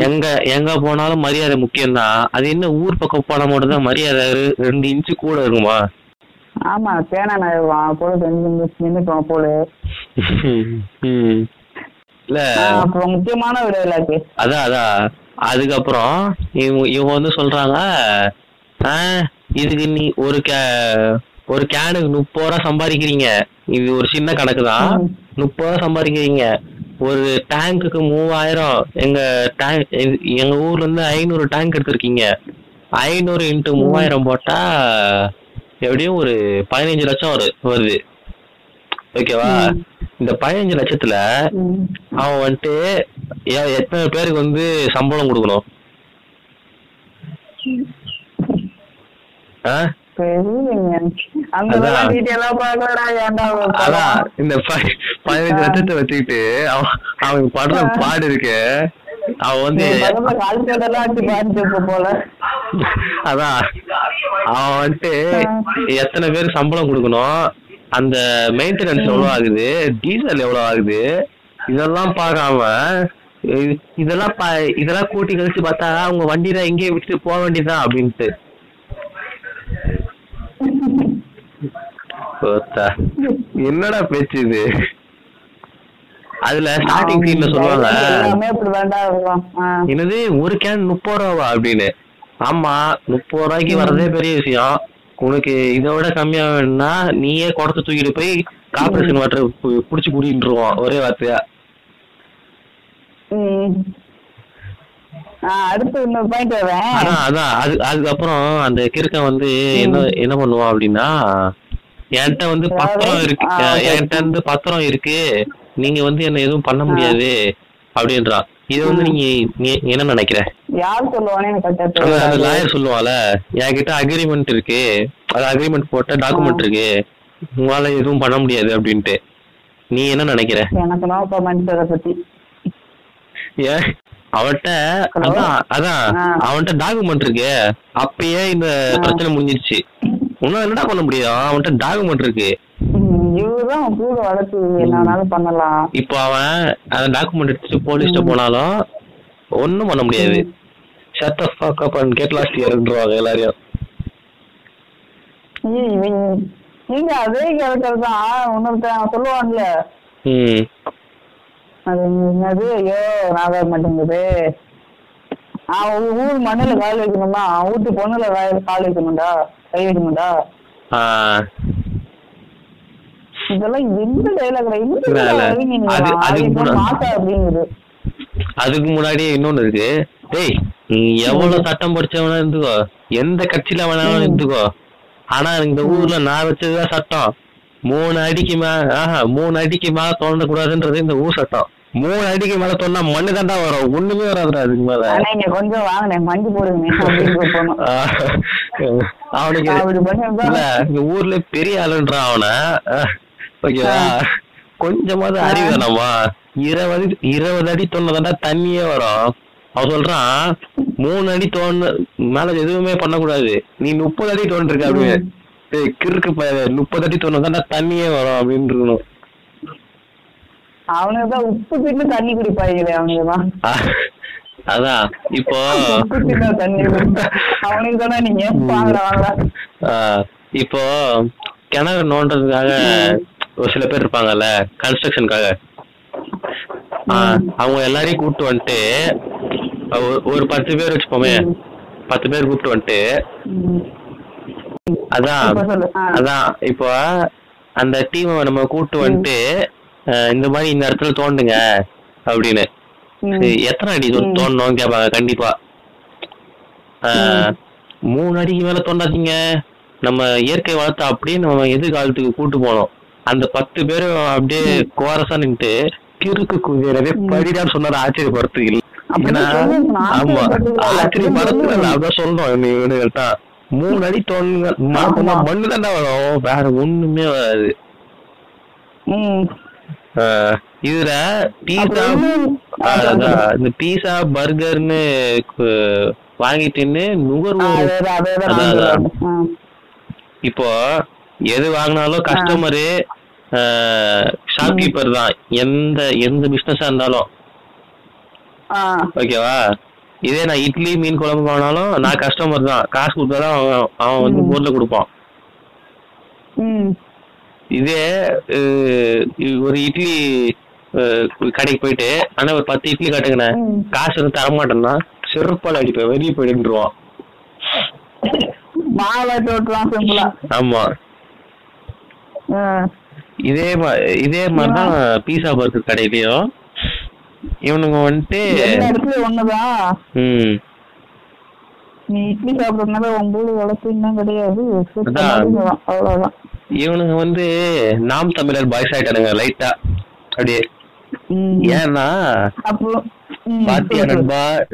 எங்க எங்க போனாலும் மரியாதை முக்கியம்தான். அது என்ன ஊர் பக்கம் போனா மட்டும் தான் மரியாதை ரெண்டு இன்ச்சு கூட இருக்குமா? ஆமா தேனா நான் போல நின்னுக்குவான் போல. இல்ல. அப்புறம் முக்கியமான டைலாக் அதான் அதான். அதுக்கப்புறம் இவங்க இவங்க வந்து சொல்றாங்க "ஆ, இதுக்கு நீ ஒரு கே ஒரு கேனுக்கு முப்பது ரூபா சம்பாதிக்கிறீங்க. இது ஒரு சின்ன கணக்கு தான். முப்பது ரூபா சம்பாதிக்கிறீங்க. ஒரு டேங்க்குக்கு மூவாயிரம் எங்க டேங்க் எங்க ஊர்ல இருந்து ஐநூறு டேங்க் எடுத்திருக்கீங்க. ஐநூறு இன்ட்டு மூவாயிரம் போட்டா எப்படியும் ஒரு பதினஞ்சு லட்சம் வரு வருது. ஓகேவா. இந்த பதினஞ்சு லட்சத்துல அவன் வந்துட்டு எத்தனை பேருக்கு வந்து சம்பளம் கொடுக்கணும்? இந்த பதினஞ்சு லட்சத்தை வச்சுக்கிட்டு அவன் அவன் படுற பாடு இருக்கு. அவன் வந்து அதான். அவன் வந்துட்டு எத்தனை பேருக்கு சம்பளம் கொடுக்கணும்? அந்த மெயின்டெனன்ஸ் எவ்வளவு ஆகுது டீசல் எவ்வளவு ஆகுது இதெல்லாம் பார்க்காம இதெல்லாம் இதெல்லாம் கூட்டி கழிச்சு பார்த்தா அவங்க வண்டியில எங்கேயே விட்டுட்டு போக வேண்டியதுதான் அப்படின்ட்டு. என்னடா பேச்சு இது? அதுல ஸ்டார்டிங் சீன்ல சொல்லுவாங்க. என்னது ஒரு கேன் முப்பது ரூபாவா அப்படின்னு? ஆமா முப்பது ரூபாய்க்கு வரதே பெரிய விஷயம். உனக்கு இதை விட கம்மியா வேணும்னா நீயே குடத்தை தூக்கிட்டு போய் கார்பரேஷன் வாட்டர் புடிச்சு குடிட்டுருவோம் ஒரே வார்த்தையா. அதுக்கப்புறம் அந்த கிறுக்கன் வந்து என்ன என்ன பண்ணுவான் அப்படின்னா என்கிட்ட வந்து பத்திரம் இருக்கு. என்கிட்ட வந்து பத்திரம் இருக்கு. நீங்க வந்து என்ன எதுவும் பண்ண முடியாது அப்படின்றான் இது வந்து நீங்க என்ன நினைக்கிற? யார் சொல்லுவானே எனக்கு லாயர் சொல்லுவான்ல என்கிட்ட அக்ரிமெண்ட் இருக்கு. அது அக்ரிமெண்ட் போட்ட டாக்குமெண்ட் இருக்கு. உங்களால எதுவும் பண்ண முடியாது அப்படின்ட்டு. நீ என்ன நினைக்கிற? எனக்கு பத்தி. ஏன் அவன்கிட்ட? அதான் அதான். அவன்கிட்ட டாக்குமெண்ட் இருக்கு. அப்பயே இந்த பிரச்சனை முடிஞ்சிருச்சு. உன்னால என்னடா பண்ண முடியும்? அவன்கிட்ட டாக்குமெண்ட் இருக்கு. இவருதான் கூட வளர்த்து என்ன வேணாலும் பண்ணலாம். இப்போ அவன் அந்த டாக்குமெண்ட் எடுத்துட்டு போலீஸ்ட்ட போனாலும் ஒண்ணும் பண்ண முடியாது. Shut the fuck up and get lost எல்லாரையும். நீங்க அதே கேரக்டர் தான். இன்னொருத்தன் சொல்லுவான்ல. அது என்னது? ஐயோ ஞாபகம் மாட்டேங்குது ஊர் மண்ணுல கால் வைக்கணுமா? வீட்டு பொண்ணுல கால் வைக்கணும்டா? கை வைக்கணும்டா? இதெல்லாம் எந்த டைலாக் அதுக்கு முன்னாடியே இன்னொன்னு இருக்கு. டேய் நீ எவ்வளவு சட்டம் படிச்சவனா இருந்துக்கோ. எந்த கட்சியில வேணாலும் இருந்துக்கோ. ஆனா இந்த ஊர்ல நான் வச்சதுதான் சட்டம். மூணு அடிக்கு மேல ஆஹா மூணு அடிக்கு மேல தோண்ட கூடாதுன்றது இந்த ஊர் சட்டம். மூணு அடிக்கு மேல தோண்டா மண்ணு தாண்டா வரும். ஒண்ணுமே வராதுடா அதுக்கு மேல. கொஞ்சம் வாங்கினேன். போடுங்க. அவனுக்கு இல்ல இந்த ஊர்ல பெரிய ஆளுன்றான் அவன. ஓகேவா? கொஞ்சமாவது அறிவு வேணாமா இருபது இருபது அடி தோணுதாண்டா தண்ணியே வரும். அவன் சொல்றான் மூணு அடி தோணு மேல எதுவுமே பண்ணக்கூடாது. நீ முப்பது அடி தோண்டிருக்க அப்படின்னு. கிறுக்கு முப்பது அடி தோணுதாண்டா தண்ணியே வரும் அப்படின்னு இருக்கணும். அவனுக்கு தான் உப்பு தின்னு தண்ணி குடிப்பாங்களே அவனுக்கு தான் ஆஹ், அதான். இப்போ அவனுக்கு தானே நீங்க இப்போ கிணறு நோண்டுறதுக்காக ஒரு சில பேர் இருப்பாங்கல்ல கன்ஸ்ட்ரக்ஷனுக்காக அவங்க எல்லாரையும் கூப்பிட்டு வந்துட்டு ஒரு- பத்து பேர் வச்சுப்போமே பத்து பேர் கூப்பிட்டு வந்துட்டு. அதான். அதான் இப்போ அந்த டீமை நம்ம கூப்பிட்டு வந்துட்டு இந்த மாதிரி இந்த இடத்துல தோண்டுங்க அப்படின்னு. எத்தனை அடி தோண்டணும் கேட்பாங்க கண்டிப்பா. மூணு அடிக்கு மேல தோண்டாதீங்க. நம்ம இயற்கை வளர்த்த அப்படியே நம்ம எதிர்காலத்துக்கு கூட்டு போனோம் அந்த பத்து பேரும் அப்படியே கோரஸா நின்னுட்டு கிறுக்கு குதிரவே படிடான்னு சொன்னாரு ஆச்சரியப்படுறதுக்கு இல்லை. அப்படி ஏன்னா, சொல்லுங்க, நான் ஆமா இல்லை, அதான் சொல்றோம். நீ இவனுங்கள்ட்ட மூணு அடி தோணுங்க. மண்ணு தாண்டா வரும். வேற ஒண்ணுமே வராது. இதுல பீஸா இந்த பீஸா பர்கர்னு வாங்கிட்டுன்னு ஆ, நுகர்வோர். இப்போ எது வாங்கினாலும் கஸ்டமரு ஷாப்கீப்பர் தான். எந்த எந்த பிசினஸா இருந்தாலும். ஓகேவா இதே நான் இட்லி மீன் குழம்பு வாங்கினாலும் நான் கஸ்டமர் தான். காசு கொடுத்தாதான் அவன் அவன் வந்து பொருளை கொடுப்பான். இதே ஒரு இட்லி கடைக்கு போயிட்டு ஆனா ஒரு பத்து இட்லி காட்டுங்கண்ணே. காசு இருந்து தரமாட்டேன்னா செருப்பால் அடிப்பேன் வெளியே போயிடுவான் ஆமா. இதே இதே மாதிரிதான் பீஸா பர்கர் கடையிலயும். இவனுங்க வந்துட்டு ம். நீ இட்லி சாப்பிடறதுனால ஒன்பது வளர்த்துலாம் கிடையாது. அவ்வளவுதான். இவனுங்க வந்து நாம் தமிழர் பாய்ஸ் ஆயிட்டானுங்க லைட்டா அப்படியே. ஏன்னா பாத்தியா. நண்பா?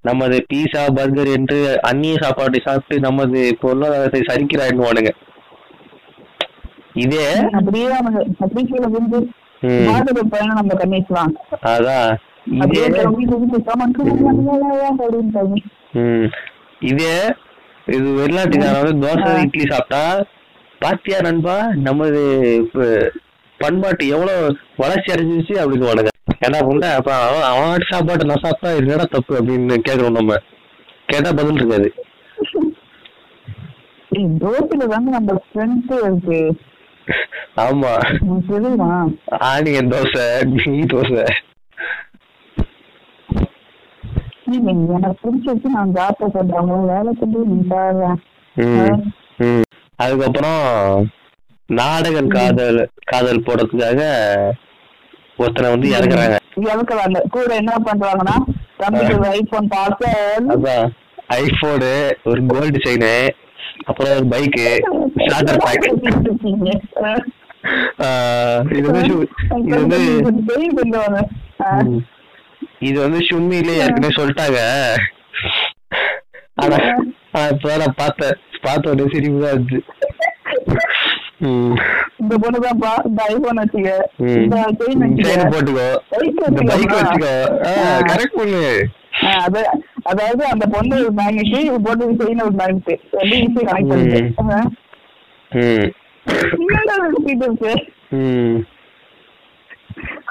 நமது பீஸா பர்கர் என்று அந்நிய சாப்பாட்டை சாப்பிட்டு நமது பொருளாதாரத்தை சரிக்கிறாயிடுவானுங்க இதே? அப்படியே விழுந்து ம், மாட்டுக்கு பையனை நம்ம கண்ணிக்கலாம் அதான் இதே? இதே? இது வெளிநாட்டுக்காரன் வந்து தோசை. இட்லி சாப்பிட்டா? பாத்தியா நண்பா நமது பண்பாட்டு எவ்வளவு வளர்ச்சி அடைஞ்சிருச்சு அப்படின்னு வானுங்க ஏன்னா புண்டை அப்ப அவன் அவன் சாப்பாடு நான் சாப்பிட்டா என்னடா தப்பு அப்படின்னு கேட்கறோம் நம்ம. கேட்டா பதில் இருக்காது. தோசையில தாங்க நம்ம ஸ்ட்ரென்த் இருக்கு. ஆமா. ஆனியன் தோசை நெய் தோசை. எனக்கு பிடிச்சிருக்கு நான் ஜாப்ப சொல்றேன். வேலை செஞ்சு. அதுக்கப்புறம் நாடகம் காதல் காதல் போடுறதுக்காக ஒருத்தனை வந்து இறக்குறாங்க. இறக்குறாங்க கூட என்ன பண்றாங்கன்னா தம்பிக்கு ஐபோன் பார்த்து ஐபோனு ஒரு கோல்டு செயினு அப்புறம் ஒரு பைக்கு ஸ்டார்டர் பேக் இது வந்து இது வந்து. இது வந்து ஷும்மிலே ஏற்கனவே சொல்லிட்டாங்க. ஆனா இப்பதான் நான் பார்த்தேன். பார்த்த உடனே சிரிப்பு தான் இருந்துச்சு. இந்த பொண்ணுதான்ப்பா இந்த ஐபோன் வச்சுக்க. போட்டுக்கோ. பைக்? வச்சுக்கோ. கரெக்ட் பண்ணு. அது அதாவது அந்த பொண்ணு ஒரு மேக்னெட் இது போட்டு செயின் ஒரு மேக்னெட் ரெண்டு ஈஸியா கனெக்ட் பண்ணிட்டு.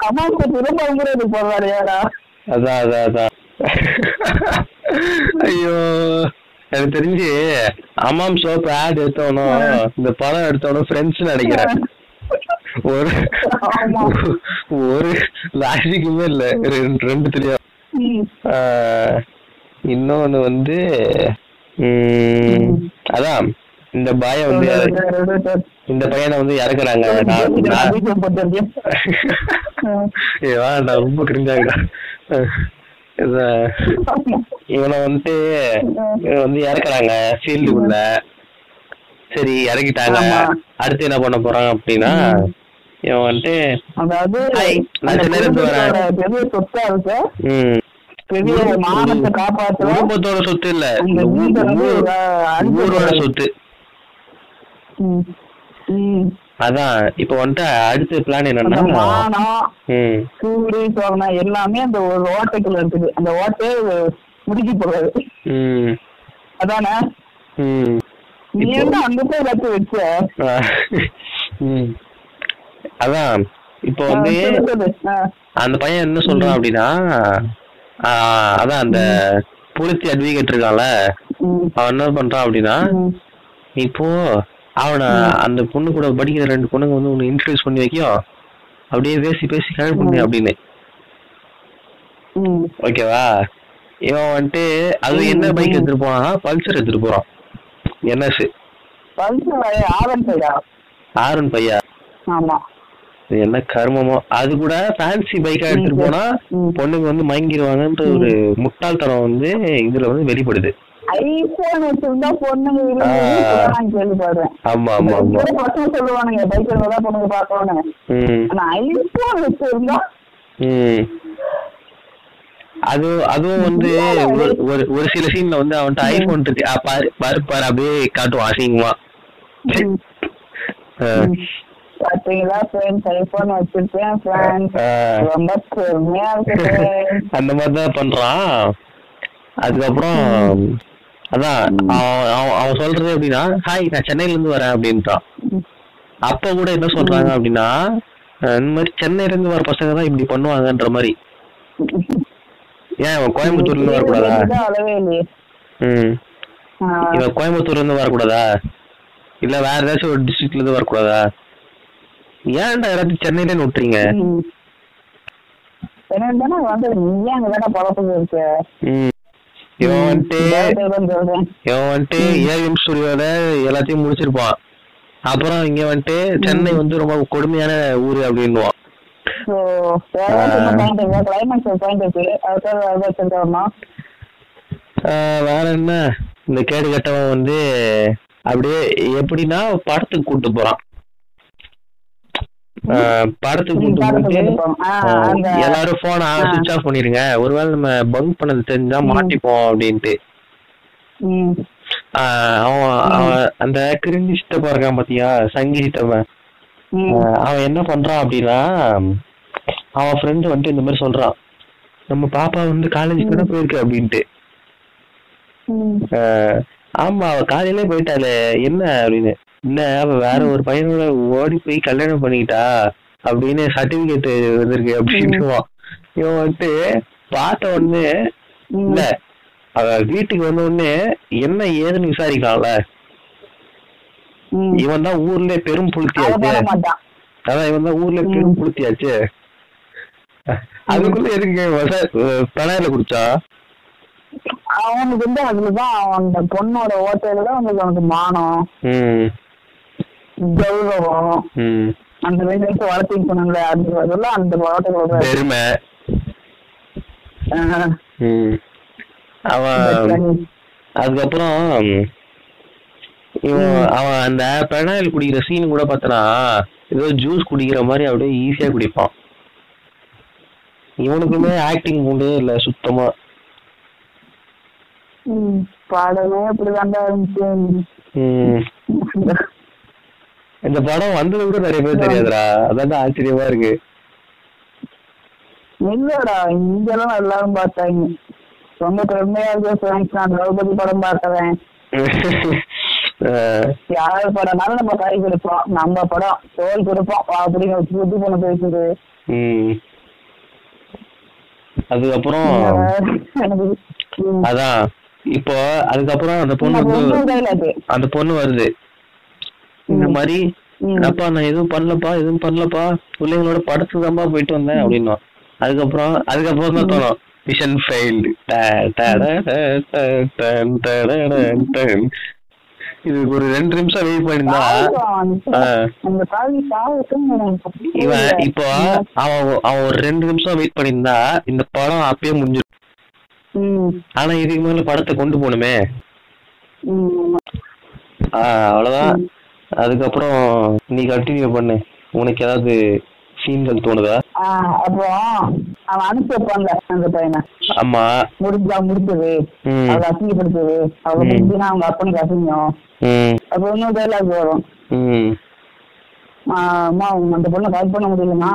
அம்மா திரும்ப அவங்க போறாரு யாரா அதான் அதான் அதான். ஐயோ. எனக்கு தெரிஞ்சு அம்மாம் சோப் ஆட் எடுத்தவனும் இந்த படம் எடுத்தவனும் ஃப்ரெண்ட்ஸ் நினைக்கிறேன். ஒரு. ஒரு லாஜிக்குமே இல்ல. ரெண்டு. ஆஹ், இன்னொன்னு வந்து அதான் இந்த பாய வந்து இந்த பையனை வந்து இறக்குறாங்க. நான் ரொம்ப கிரிஞ்சாங்கடா. இவனை வந்துட்டு இவனை வந்து இறக்குறாங்க ஃபீல்டுக்குள்ள சரி இறக்கிட்டாங்க. அடுத்து என்ன பண்ண போறாங்க அப்படின்னா இவன் வந்துட்டு அதாவது அந்த. குடும்பத்தோட பெரிய சொத்தா இல்ல. அந்த ஊரோட. சொத்து. அதான் இப்ப வந்துட்டு அடுத்த பிளான் அந்த என்னன்னா சூடு சோதனை எல்லாமே அந்த ஒரு ஓட்டைக்குள்ள இருக்குது. அந்த ஓட்டையே முடிக்க போகாது. அதானே? ம். நீ என்ன அங்க போய் எல்லாத்தையும் வச்ச? அதான். இப்போ வந்து. அந்த பையன் என்ன சொல்றான் அப்படின்னா அதான் அந்த புலித்தி அட்வொகேட் இருக்கான்ல. அவன் என்ன பண்றான் அப்படின்னா. இப்போ அவனை அந்த பொண்ணு கூட படிக்கிற ரெண்டு பொண்ணுங்க வந்து உன்னை இன்ட்ரடியூஸ் பண்ணி வைக்கும். அப்படியே பேசி பேசி கழு பண்ணு அப்படின்னு. ஓகேவா? இவன் வந்துட்டு அது என்ன பைக். எடுத்துட்டு போனா பல்சர் எடுத்துட்டு போறான். என்எஸ் பல்சர் ஆரன் சைடா ஆரன் பையா? ஆமா. என்ன கர்மமோ அது கூட ஃபேன்சி பைக்கா எடுத்துட்டு போனா. பொண்ணுங்க வந்து மயங்கிடுவாங்கன்ற ஒரு முட்டாள்தனம் வந்து இதுல வந்து வெளிப்படுது. ஐபோன் வச்சிருந்தா பொண்ணுங்க கேள்விப்படுறேன் ஆமா ஆமா ஆமா. இப்ப பசங்க சொல்லுவானுங்க பைக் தான் பொண்ணுங்க பாக்கணும் ம். ஆனா ஐபோன் வச்சிருந்தா அது அதுவும் வந்து ஒரு ஒரு சில சீன்ல வந்து அவன்கிட்ட ஐபோன் இருக்கு. பாரு பாரு பாரு அப்படியே காட்டுவான் அசிங்கமா. பாத்தீங்களா ஃப்ரெண்ட்ஸ் ஐபோன் வச்சிருக்கேன் ஃப்ரெண்ட்ஸ் ஆ. ரொம்ப பெருமையா இருக்கு friends. அந்த மாதிரி தான் பண்றான். அதுக்கப்புறம் அதான் அவன் சொல்றது எப்படின்னா ஹாய் நான் சென்னையில இருந்து வரேன் அப்படின்ட்டான். அப்ப கூட என்ன சொல்றாங்க அப்படின்னா இந்த மாதிரி சென்னையில இருந்து வர பசங்க தான் இப்படி பண்ணுவாங்கன்ற மாதிரி. ஏன் கோயம்புத்தூர்ல இருந்து வரக்கூடாதா? ம். இவன் கோயம்புத்தூர்ல இருந்து வரக்கூடாதா? இல்ல வேற ஏதாச்சும் ஒரு டிஸ்ட்ரிக்ட்ல இருந்து வரக்கூடாதா? ஏன்டா எல்லாத்தையும் சென்னையில விட்டுறீங்க. என்னன்னா வந்து நீ ஏன் அங்கதானே பழப்பது இருக்க? ம். இவன் வந்துட்டு ஏவிஎம் ஸ்டுடியோல எல்லாத்தையும் முடிச்சிருப்பான். அப்புறம் இங்க வந்துட்டு சென்னை வந்து ரொம்ப கொடுமையான ஊரு அப்படின்னுவான். இருக்கு? இருக்கு. வேற என்ன? இந்த கேடு கட்டவன் வந்து அப்படியே எப்படின்னா படத்துக்கு கூட்டு போறான் ஆஹ் படத்துக்கு ம், கூட்டு படத்துக்கு போயிட்டு கூட்டு போறோம். ஆ, அந்த எல்லாரும் போன. சுவிட்ச் ஆஃப் பண்ணிருங்க ஒருவேளை நம்ம பங்க் பண்ணது தெரிஞ்சா. மாட்டிப்போம் அப்படின்ட்டு. அவன் அந்த கிரிஞ்சி சித்தப்பா இருக்கான் பாத்தியா? சங்கி சித்தப்பன் அவன் என்ன பண்றான் அப்படின்னா அவன் ஃப்ரெண்டு வந்துட்டு இந்த மாதிரி சொல்றான். நம்ம பாப்பா வந்து காலேஜ் கூட போயிருக்கு அப்படின்ட்டு. ஆமா அவ காலையிலே போயிட்டாளே. என்ன அப்படின்னு. இல்ல அவ வேற ஒரு பையனோட ஓடி போய் கல்யாணம் பண்ணிக்கிட்டா அப்படின்னு சர்டிபிகேட் வந்திருக்கு அப்படின்னுவான் இவன் வந்துட்டு பார்த்த உடனே. இல்ல அவ வீட்டுக்கு வந்த உடனே என்ன ஏதுன்னு விசாரிக்கலாம்ல. இவன் தான் ஊர்ல பெரும் புளுத்தியாச்சு. அதான் இவன் தான் ஊர்ல பெரும் புளுத்தியாச்சு. அதுக்குள்ள எதுக்கு பணாயில குடிச்சா அவனுக்கு வந்து அதுலதான் அந்த பொண்ணோட ஓட்டையில தான் வந்து அவனுக்கு மானம். கௌரவம். அந்த வயசுல வளர்த்தின்னு சொன்னாங்களே அது அதெல்லாம் அந்த ஓட்டைகளோட பெருமை. அவன் அதுக்கப்புறம் அவன் அந்த பெனாயில் குடிக்கிற சீன் கூட பார்த்தனா ஏதோ ஜூஸ் குடிக்கிற மாதிரி அப்படியே ஈஸியா குடிப்பான். இவனுக்குமே ஆக்டிங் உண்டே இல்ல சுத்தமா. பாடமே அப்படிதான்டா இருந்துச்சு. இந்த படம் வந்தது கூட நிறைய பேர் தெரியாதுடா. அதான் ஆச்சரியமா இருக்கு. இல்லடா இங்கெல்லாம் எல்லாரும் பார்த்தாங்க. ரொம்ப பெருமையா இருக்க நான் திரௌபதி படம் பார்த்தவன். யார் படம்னாலும் நம்ம கை கொடுப்போம். நம்ம படம் தோல் கொடுப்போம். அப்படின்னு வச்சு புத்தி பண்ண ம். அதுக்கப்புறம். அதான். இப்போ அதுக்கப்புறம் அந்த பொண்ணு. அந்த பொண்ணு வருது. இந்த மாதிரி. அப்பா நான் எதுவும் பண்ணலப்பா எதுவும் பண்ணலப்பா? பிள்ளைங்களோட படத்துக்கு தான்ப்பா போயிட்டு வந்தேன் அப்படின்னா அதுக்கப்புறம் அதுக்கப்புறம் தான் தோணும். மிஷன் ஃபெயில்டு இதுக்கு ஒரு ரெண்டு நிமிஷம் வெயிட் பண்ணிருந்தா இவன். இப்போ அவன் அவன் ஒரு ரெண்டு நிமிஷம் வெயிட் பண்ணியிருந்தா இந்த படம் அப்பயே முடிஞ்சிடும். ஆனா இதுக்கு மேல படத்தை கொண்டு போகணுமே. அவ்வளவுதான். அதுக்கப்புறம் நீ கண்டினியூ பண்ணு. உனக்கு ஏதாவது சீன்கள் தோணுதா? அவன் அனுப்பி வைப்பான்ல அந்த பையனை. ஆமா. முடிஞ்சா முடிச்சது. அவளை அசிங்கப்படுத்தது. அவளை. முடிஞ்சுனா அவங்க அப்பனுக்கு அசிங்கம். அப்ப இன்னொரு டைலாக் வரும். அம்மா உங்க அந்த பொண்ணை கால் பண்ண முடியலன்னா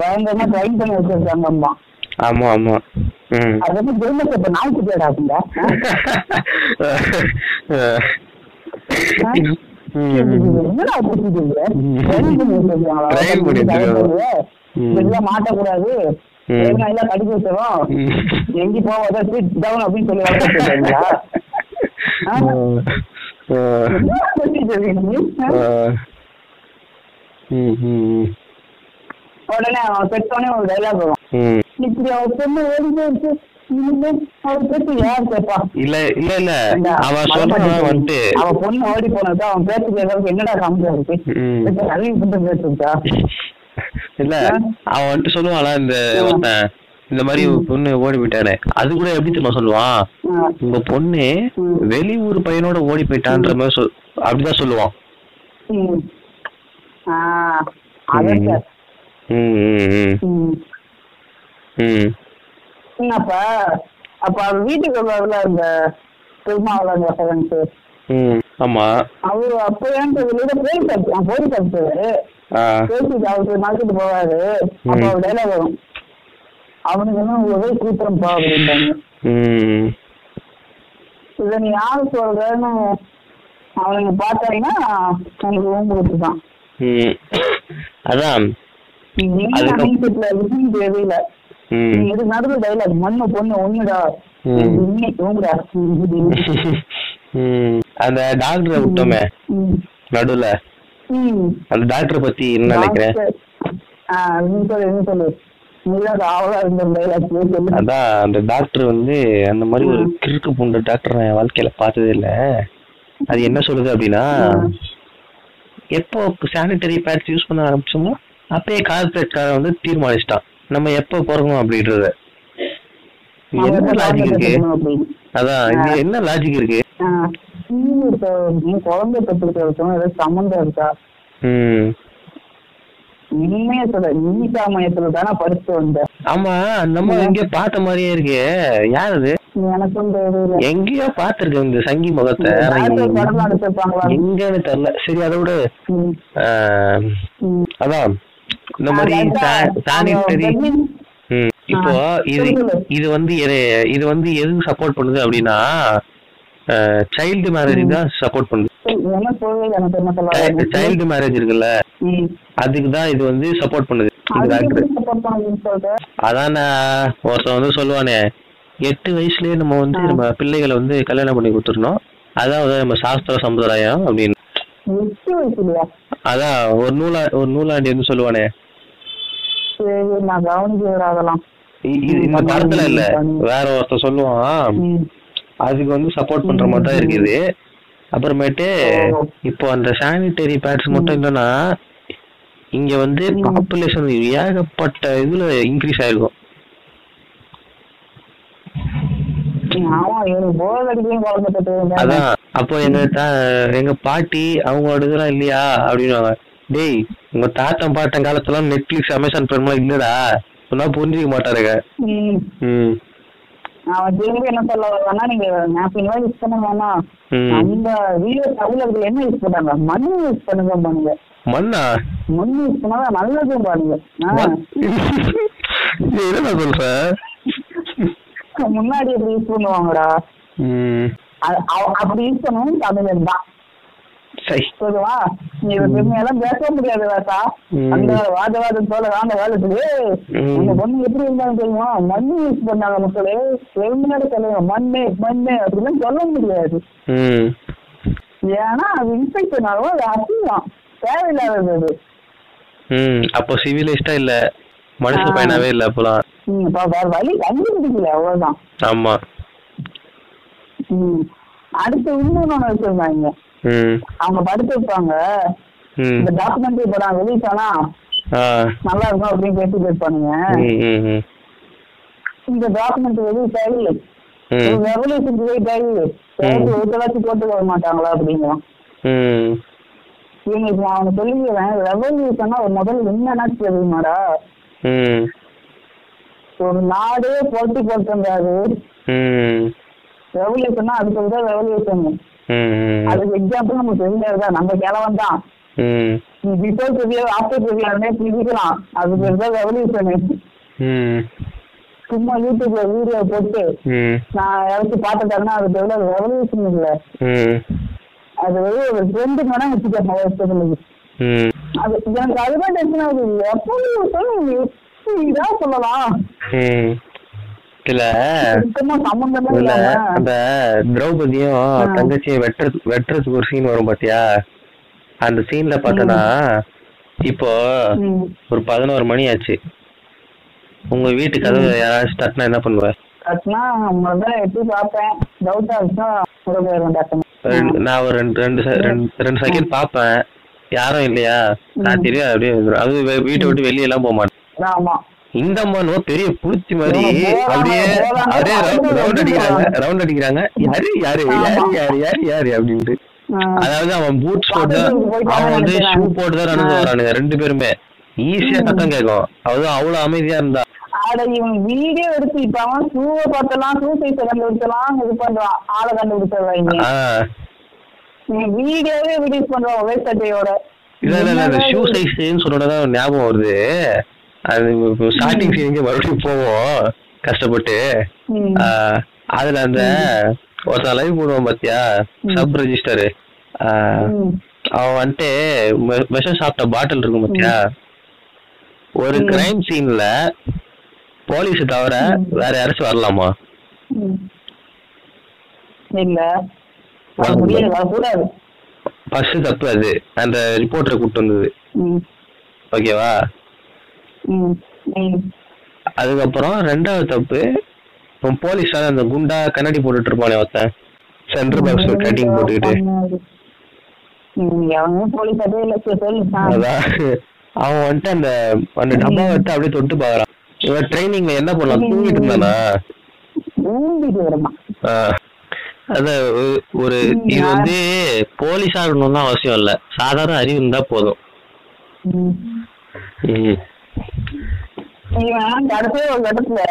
பயங்கரமா ட்ரைன் பண்ணி வச்சிருக்காங்க அம்மா. ஆமா ஆமா. அது வந்து ஜெர்மஸ் இப்ப நாய்க்கு தேடாதுங்க என்னடா புரிஞ்சுது ம். ட்ரைன் பண்ணி வச்சிருக்காங்களா Train பண்ணி வச்சிருக்காங்க. ம். இதெல்லாம் மாட்டக்கூடாது. எல்லாம் கடிக்க வச்சிடும். எங்கி போவாத டவுன் அப்படின்னு சொல்லி வளர்த்துருக்காங்களா உடனே அவன் பெற்றோடனே ஒரு டைலாக் வரும் இப்படி அவர் பொண்ணு ஓடி போயிடுச்சு இல்ல இல்ல இல்ல. மலைப்பாட்டி சொல்றான் அவன் பொண்ணு ஓடி போனது அவன் பேச்சு கேட்கறதுக்கு என்னடா காமிச்சா இருக்கு கல்வி பேசுச்சா இல்ல அவன் வந்துட்டு சொல்லுவான்ல இந்த இந்த மாதிரி பொண்ணு ஓடி போயிட்டானே அது கூட எப்படி தெரியுமா சொல்லுவான் உங்க பொண்ணு. வெளியூர் பையனோட ஓடி போயிட்டான்ற மாதிரி சொல் அப்படிதான் சொல்லுவான். ம். ம். ம், அப்ப அப்ப அவர் வீட்டுக்கு வருவாருல இந்த திருமாவளவன் ஃப்ரெண்ட்ஸ் ம் ஆமா. அவரு அப்ப ஏன் அடிச்சான் போலீஸ் அடிச்சாரு ஆ. பேசிட்டு அவருக்கு நடத்திட்டு போவாரு. அப்ப அவர் டைலாக் வரும். அவனுக்கு என்ன உங்களவே கூப்பிடம் பா அப்படின்றாங்க ம். இத நீ யாரு சொல்றன்னு அவனுங்க பார்த்தாங்கன்னா எனக்கு ஊம்புக்கு தான் ம். அதான். தெரியல. இது நடுவில் டைலாக் மண்ணு பொண்ணு ஒண்ணுடா. தூங்குடா. அந்த டாக்டரை விட்டோமே. நடுவுல. அந்த டாக்டரை பத்தி என்ன நினைக்கிறேன்? அதான் அந்த டாக்டர் வந்து அந்த மாதிரி ஒரு. கிறுக்கு பூண்ட டாக்டர் நான் என் வாழ்க்கையில பார்த்ததே இல்ல. அது என்ன சொல்லுது அப்படின்னா. எப்போ சானிட்டரி பேட்ஸ் யூஸ் பண்ண ஆரம்பிச்சோமோ அப்பயே கார்பரேட்காரன் வந்து தீர்மானிச்சிட்டான். நம்ம எப்போ பிறக்கணும் அப்படின்றத. என்ன லாஜிக் இருக்கு. அதான் இது என்ன லாஜிக் இருக்கு? குழந்தை பெற்றுக்கிறதுக்கும் ஏதாவது சம்மந்தம் இருக்கா? ம். உண்மையா சொல்ல நீ சாமயத்துல தானே படிச்சு வந்த ஆமா நம்ம எங்கேயோ பார்த்த மாதிரியே இருக்கு. யார் அது? எனக்கும் எங்கேயோ பார்த்திருக்கேன் இந்த சங்கி முகத்தை. எங்க- எங்கன்னு தெரியல. சரி அதை விட. அதான். இந்த மாதிரி சானிட்டரி இப்போ இது. இது வந்து எது- இது வந்து எதுக்கு சப்போர்ட் பண்ணுது அப்படின்னா சைல்டு மேரேஜ் தான் சப்போர்ட் பண்ணுது. சைல்டு மேரேஜ் இருக்குல்ல. அதுக்கு தான் இது வந்து சப்போர்ட் பண்ணுது? அதான் ஒருத்தன் வந்து சொல்லுவானே எட்டு வயசுலயே நம்ம வந்து நம்ம பிள்ளைகளை வந்து கல்யாணம் பண்ணி கொடுத்துடணும். அதான் வந்து நம்ம சாஸ்திர சம்பிரதாயம் அப்படின்னு? அதான் ஒரு நூலா ஒரு நூலாண்டி வந்து சொல்லுவானே நான் அதெல்லாம். இந்த படத்துல இல்ல வேற ஒருத்தன் சொல்லுவான். அதுக்கு வந்து சப்போர்ட் பண்ற மாதிரி தான் இருக்குது அப்புறமேட்டு. இப்போ அந்த சானிட்டரி பேட்ஸ் மட்டும் இல்லைன்னா இங்க வந்து. பாப்புலேஷன் ஏகப்பட்ட இதுல இன்க்ரீஸ் ஆயிருக்கும் ஆமா, எனக்கு bore அடிக்குதுன்னு குழந்தை பெத்துக்கிட்டேன். அதான். அப்போ எங்க எங்க பாட்டி அவங்களோட இதெல்லாம் இல்லையா? அப்படின்னுவாங்க. டேய் உங்க தாத்தன் பாட்டன் காலத்துல நெட்ஃபிளிக்ஸ் அமேசான் பிரைம்லாம் இல்லடா. சொன்னா புரிஞ்சுக்க மாட்டாருங்க. அவன் திரும்பி என்ன சொல்ல வர்றான்னா, நீங்க எல்லாம் use பண்ண வேணாம். அந்த வீடியோ தமிழர்கள் என்ன யூஸ் பண்ணாங்க மண் யூஸ் பண்ணுங்க பாருங்க மண்ணா? மண் யூஸ் பண்ணாதான் நல்லதும் பாருங்க ஆ. மண்- இது என்னடா சொல்ற? முன்னாடி எப்படி யூஸ் பண்ணுவாங்கடா? அப்படி யூஸ் பண்ணவும் தமிழன் தான். சொல்லுவா? நீ பெருமையெல்லாம் பேச முடியாது ம். அந்த வாதவாதம் போல காலத்துக்கு ம். அந்த பொண்ணு எப்படி இருந்தாலும் தெரியுமா? மண்ணு யூஸ் பண்ணாங்க மக்களே. பெருமையோட சொல்லுங்க மண்ணு மண்ணு அப்படிலாம் சொல்ல முடியாது. ஏன்னா அது இன்ஃபெக்ஷன் ஆகும் அது அசிங்கம் தேவையில்லாதது அப்போ சிவிலைஸ்டா இல்ல? மனுஷ. பையனாவே இல்ல அப்போலாம். வேற வழி கண்டுபிடிக்கல அவ்வளவுதான். ஆமா. அடுத்து இன்னொன்னு வச்சிருந்தாங்க. அவங்க படுத்து வைப்பாங்க. ம். இந்த டாக்குமெண்ட்ரி படம் ஆ. நல்லா இருக்கும் அப்படின்னு பேசி பேசுவானுங்க ம் ம் ம். இந்த டாக்குமெண்ட் ம். ரெவல்யூஷன் ஆகி சேர்த்து ஒருத்தராச்சும் போட்டு வர மாட்டாங்களா அப்படிங்கிறான் ம். இவங்க இப்போ அவனை சொல்லிக்கிறேன். ரெவல்யூஷனா ஒரு முதல்ல என்னன்னா தெரியுமாடா? ஒரு நாடே போட்டி போட்டிருந்தாரு ம். ரெவல்யூஷனா அதுக்கு தான் ரெவல்யூஷன் அதுக்கு எக்ஸாம்பிள் நமக்கு தெரிஞ்சதுதான் நம்ம கிழவன் தான். நீ பிஃபோர் ப்ரிவியர் ஆஃப்டர் ப்ரிவியர்னே பிரிக்கலாம். அது பேர் தான் ரெவல்யூஷனு சும்மா யூடியூப்ல வீடியோ போட்டு நான் யாராச்சும் பார்த்துட்டேன்னா அது பேர் ரெவல்யூஷன் இல்லை அது வந்து ஒரு ரெண்டு மடம் வச்சுக்கோங்க. எனக்கு அதுதான் டென்ஷன் ஆகுது எப்போ இதான் சொல்லலாம்? இல்ல இல்ல அந்த திரௌபதியும் தங்கச்சியும் வெட்டுறது வெட்டுறதுக்கு ஒரு சீன் வரும் பாத்தியா? அந்த சீன்ல பார்த்தனா இப்போ. ஒரு பதினோரு மணி ஆச்சு. உங்க வீட்டு கதவு யாராச்சும் தட்டினா என்ன பண்ணுவ? நான் ஒரு ரெண்டு ரெண்டு ரெண்டு செகண்ட் பாப்பேன் யாரும் இல்லையா? தெரியும் அப்படியே. அது வீட்டை விட்டு வெளியே எல்லாம் போக மாட்டேன். இந்த அம்மா பெரிய புளிச்சி மாதிரி அப்படியே அப்படியே. ரவுண்ட் அடிக்கிறாங்க. ரவுண்ட் அடிக்கிறாங்க. யாரு யாரு யாரு யாரு யாரு யாரு அப்படின்ட்டு. அதாவது அவன் பூட்ஸ் போட்டு அவன் வந்து. ஷூ போட்டு தான் நடந்து வரானுங்க ரெண்டு பேருமே. ஈஸியா சத்தம் கேட்கும். அது அவ்வளவு அமைதியா இருந்தா. அட இவன் வீடியோ எடுத்து இப்ப அவன் ஷூவை பார்த்தலாம் ஷூ சைஸை கண்டுபிடிச்சலாம் இது பண்றான் ஆளை நீ வீடியோவே ரிலீஸ் பண்றான் ஒரே சட்டையோட. இல்ல இல்ல இல்ல ஷூ சைஸ்ன்னு சொன்னதான் ஞாபகம் வருது. அது ஸ்டார்டிங் சீனுக்கு மறுபடியும் போவோம். கஷ்டப்பட்டு. அதுல அந்த ஒருத்தன் லைவ் போடுவான் பாத்தியா? Sub register. அவன் வந்துட்டு விஷம் சாப்பிட்ட பாட்டில் இருக்கும் பாத்தியா? ஒரு கிரைம் சீன்ல போலீஸ் தவிர வேற யாராச்சும் வரலாமா. இல்ல. ஃபர்ஸ்ட் தப்பு அது. அந்த ரிப்போர்ட்டரை கூட்டு வந்தது. ஓகேவா. அதுக்கப்புறம் ரெண்டாவது தப்பு போலீஸால அந்த குண்டா கண்ணாடி போட்டுட்டு இருப்பானே ஒருத்தன். சென்டர் பாக்ஸ் கட்டிங் போட்டுக்கிட்டு. அவன் வந்துட்டு அந்த அந்த டப்பா எடுத்து அப்படியே தொட்டு பாக்குறான். இவன் ட்ரைனிங்ல என்ன பண்ணலாம்? தூங்கிட்டு இருந்தானா? அதான் ஒரு- இது வந்து போலீஸா இருக்கணும்னு அவசியம் இல்ல சாதாரண அறிவு இருந்தா போதும் கடைசியா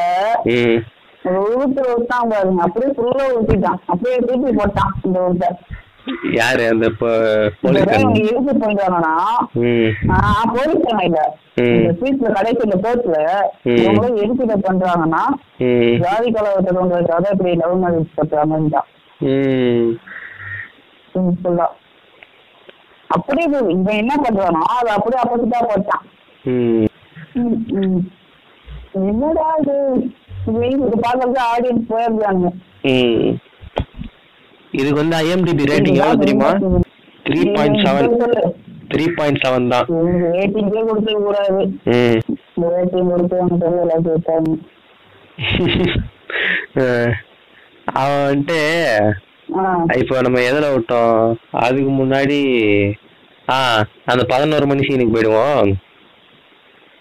ஒரு. ஒரு ஊத்து ஊத்தான் பாருங்க அப்படியே ஃபுல்லா ஊத்திட்டான் அப்படியே தூக்கி போட்டான் இந்த ஊத்த யாரு அந்த போ- இவங்க போலீஸ்காரன் இழுத்து போயிட்டு வரானா ம். ஆஹ் போலீஸ் இல்ல. இந்த ஸ்ட்ரீட்ல கடைசியில கோர்ட்ல ம். இவங்களும் எதுக்கு இதை பண்றாங்கன்னா. ஜாதி கலவரத்தை கொண்டு வரதுக்காக இப்படி லவ் மேரேஜ் பண்றாங்கன்னு. சிம்பிளா அப்படியே. இவன் என்ன பண்றானோ அது அப்படியே ஆப்போசிட்டா போட்டான். என்னடா இது? இது பாக்குறது ஆடியன்ஸ் போயிருந்தாங்க. இதுக்கு வந்து ஐஎம்டிபி ரேட்டிங் எவ்வளவு தெரியுமா? Three point seven three point seven தான். ரேட்டிங்கே கொடுக்க கூடாது. ரேட்டிங் கொடுத்து அவங்க விட்டாங்க. அஹ் அவன் வந்துட்டு. இப்போ நம்ம எதுல விட்டோம்? அதுக்கு முன்னாடி ஆ அந்த பதினோரு மணி சீனுக்கு போயிடுவோம்.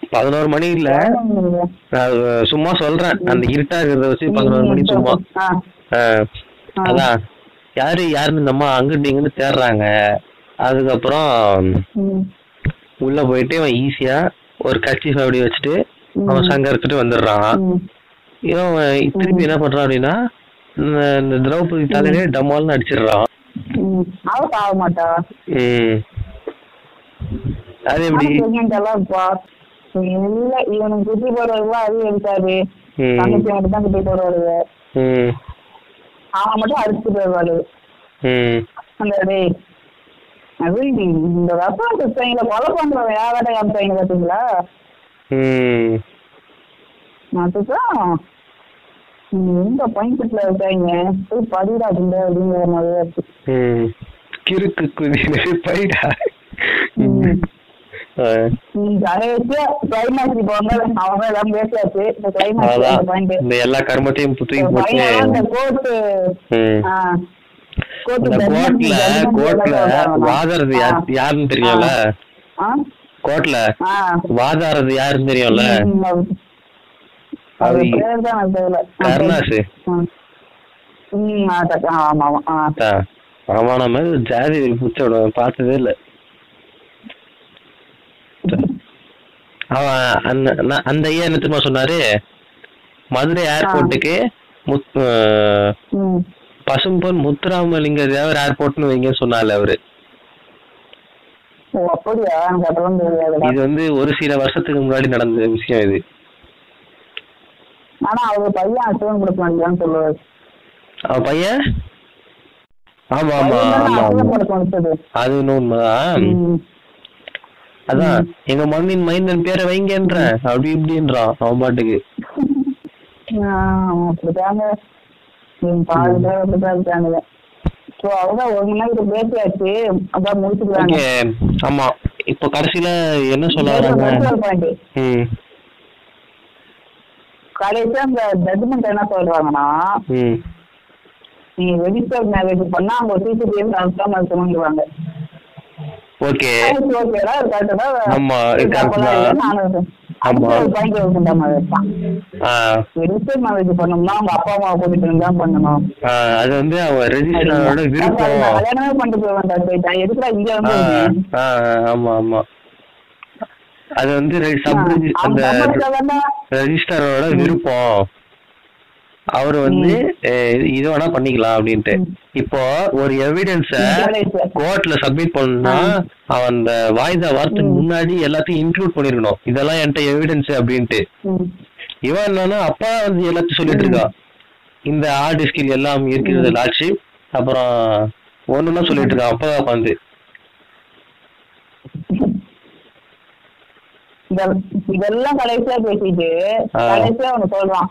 பதினோரு மணி இல்ல. சும்மா சொல்றேன். அந்த இருட்டா இருக்கிறத வச்சு பதினோரு மணி சும்மா. அதான். யாரு யாருன்னு இந்த அம்மா அங்கிட்டு இங்கிட்டு தேடுறாங்க. அதுக்கப்புறம். உள்ள போயிட்டு அவன் ஈஸியா ஒரு கட்சி அப்படி வச்சுட்டு அவன் சங்க எடுத்துட்டு வந்துடுறான். இவன் திருப்பி என்ன பண்றான் அப்படின்னா இந்த திரௌபதி தலையிலே டமால்னு அடிச்சிடுறான். சாக மாட்டா. அது எப்படி? இல்ல இவனுக்கு குட்டி போடுறதுலாம் அது ம். தங்கச்சி மட்டும் தான் குட்டி போடுவாரு அவன் மட்டும் அடிச்சுட்டு வருவாரு ம். அந்த டேய் இந்த ரசம் கிறிஸ்தவங்களை கொலை பண்றவன் யாராட்ட காமிச்சாங்க பாத்தீங்களா? அதுதான் எந்த பயன்பட்டுல இருக்காங்க? போய் படிடா அப்படிங்க அப்படிங்கிற மாதிரியா இருக்கு கிறுக்கு குதிரை பைடா ம். ம். அஹ், ம், கடைசியா climax இப்போ வந்து அவங்க எல்லாம் பேசியாச்சு. இந்த climax அதான். அந்த point. இந்த எல்லா கர்மத்தையும் போட்டு. வாதாடுறது ஆ. யார் யாருன்னு தெரியும்ல? ஆ. வாதாடுறது யாருன்னு தெரியும்ல? ஆமா மாதிரி ஜாதி பார்த்ததே இல்ல. அவன் அந்த ஐயா என்ன சொன்னாரு? மதுரை ஏர்போர்ட்டுக்கு. பசும்பொன் முத்துராமலிங்க தேவர் ஏர்போர்ட்னு வைங்கன்னு சொன்னால அவரு. இது வந்து ஒரு சில வருஷத்துக்கு முன்னாடி நடந்த விஷயம் இது. ஆனா அவங்க பையன் அசுவன் கொடுக்க வேண்டியதான்னு சொல்லுவாரு. பையன்? ஆமா ஆமா ஆமா. அது உண்மைதான். அதான் எங்க மண்ணின் மைந்தன் பேரை வைங்கன்ற. அப்படி இப்படின்றான் அவன் பாட்டுக்கு. ஆமா. இப்போ கடைசியில என்ன சொல்ல வராங்க? கடைசியா அந்த ஜட்மெண்ட் என்ன சொல்றாங்கன்னா நீங்க ரெஜிஸ்டர் மேரேஜ் பண்ணா அவங்க சிசிடிவி கன்ஃபார்ம் ஓகே. ஓகேடா கரெக்டா ஆமா, தான். ஆமா. ரெஜிஸ்டர் மேரேஜ் பண்ணோம்னா அவங்க அப்பா அம்மாவை கூட்டிட்டு தான் பண்ணணும். அது வந்து அவன் ரெஜிஸ்டரோட விருப்பம். கல்யாணமே பண்ணிட்டு போயிட்டேன் எதுக்குடா இங்க வந்து ஆமா ஆமா. அது வந்து சப் அந்த ரெஜிஸ்டரோட விருப்பம். அவர் வந்து இது வேணா பண்ணிக்கலாம் அப்படின்ட்டு. இப்போ ஒரு எவிடன்ஸ கோர்ட்ல சப்மிட் பண்ணா அவன் அந்த வாய்தா வாரத்துக்கு முன்னாடி எல்லாத்தையும் இன்க்ளூட் பண்ணிருக்கணும். இதெல்லாம் என்கிட்ட எவிடன்ஸ் அப்படின்ட்டு. இவன் என்னன்னா அப்பா வந்து எல்லாத்தையும் சொல்லிட்டு இருக்கான் இந்த ஹார்ட் டிஸ்கில் எல்லாம் இருக்கிறது லாட்சி அப்புறம் ஒண்ணுன்னா சொல்லிட்டு இருக்கான் அப்பா உட்காந்து இதெல்லாம் கடைசியா பேசிட்டு. கடைசியா அவனு சொல்றான்.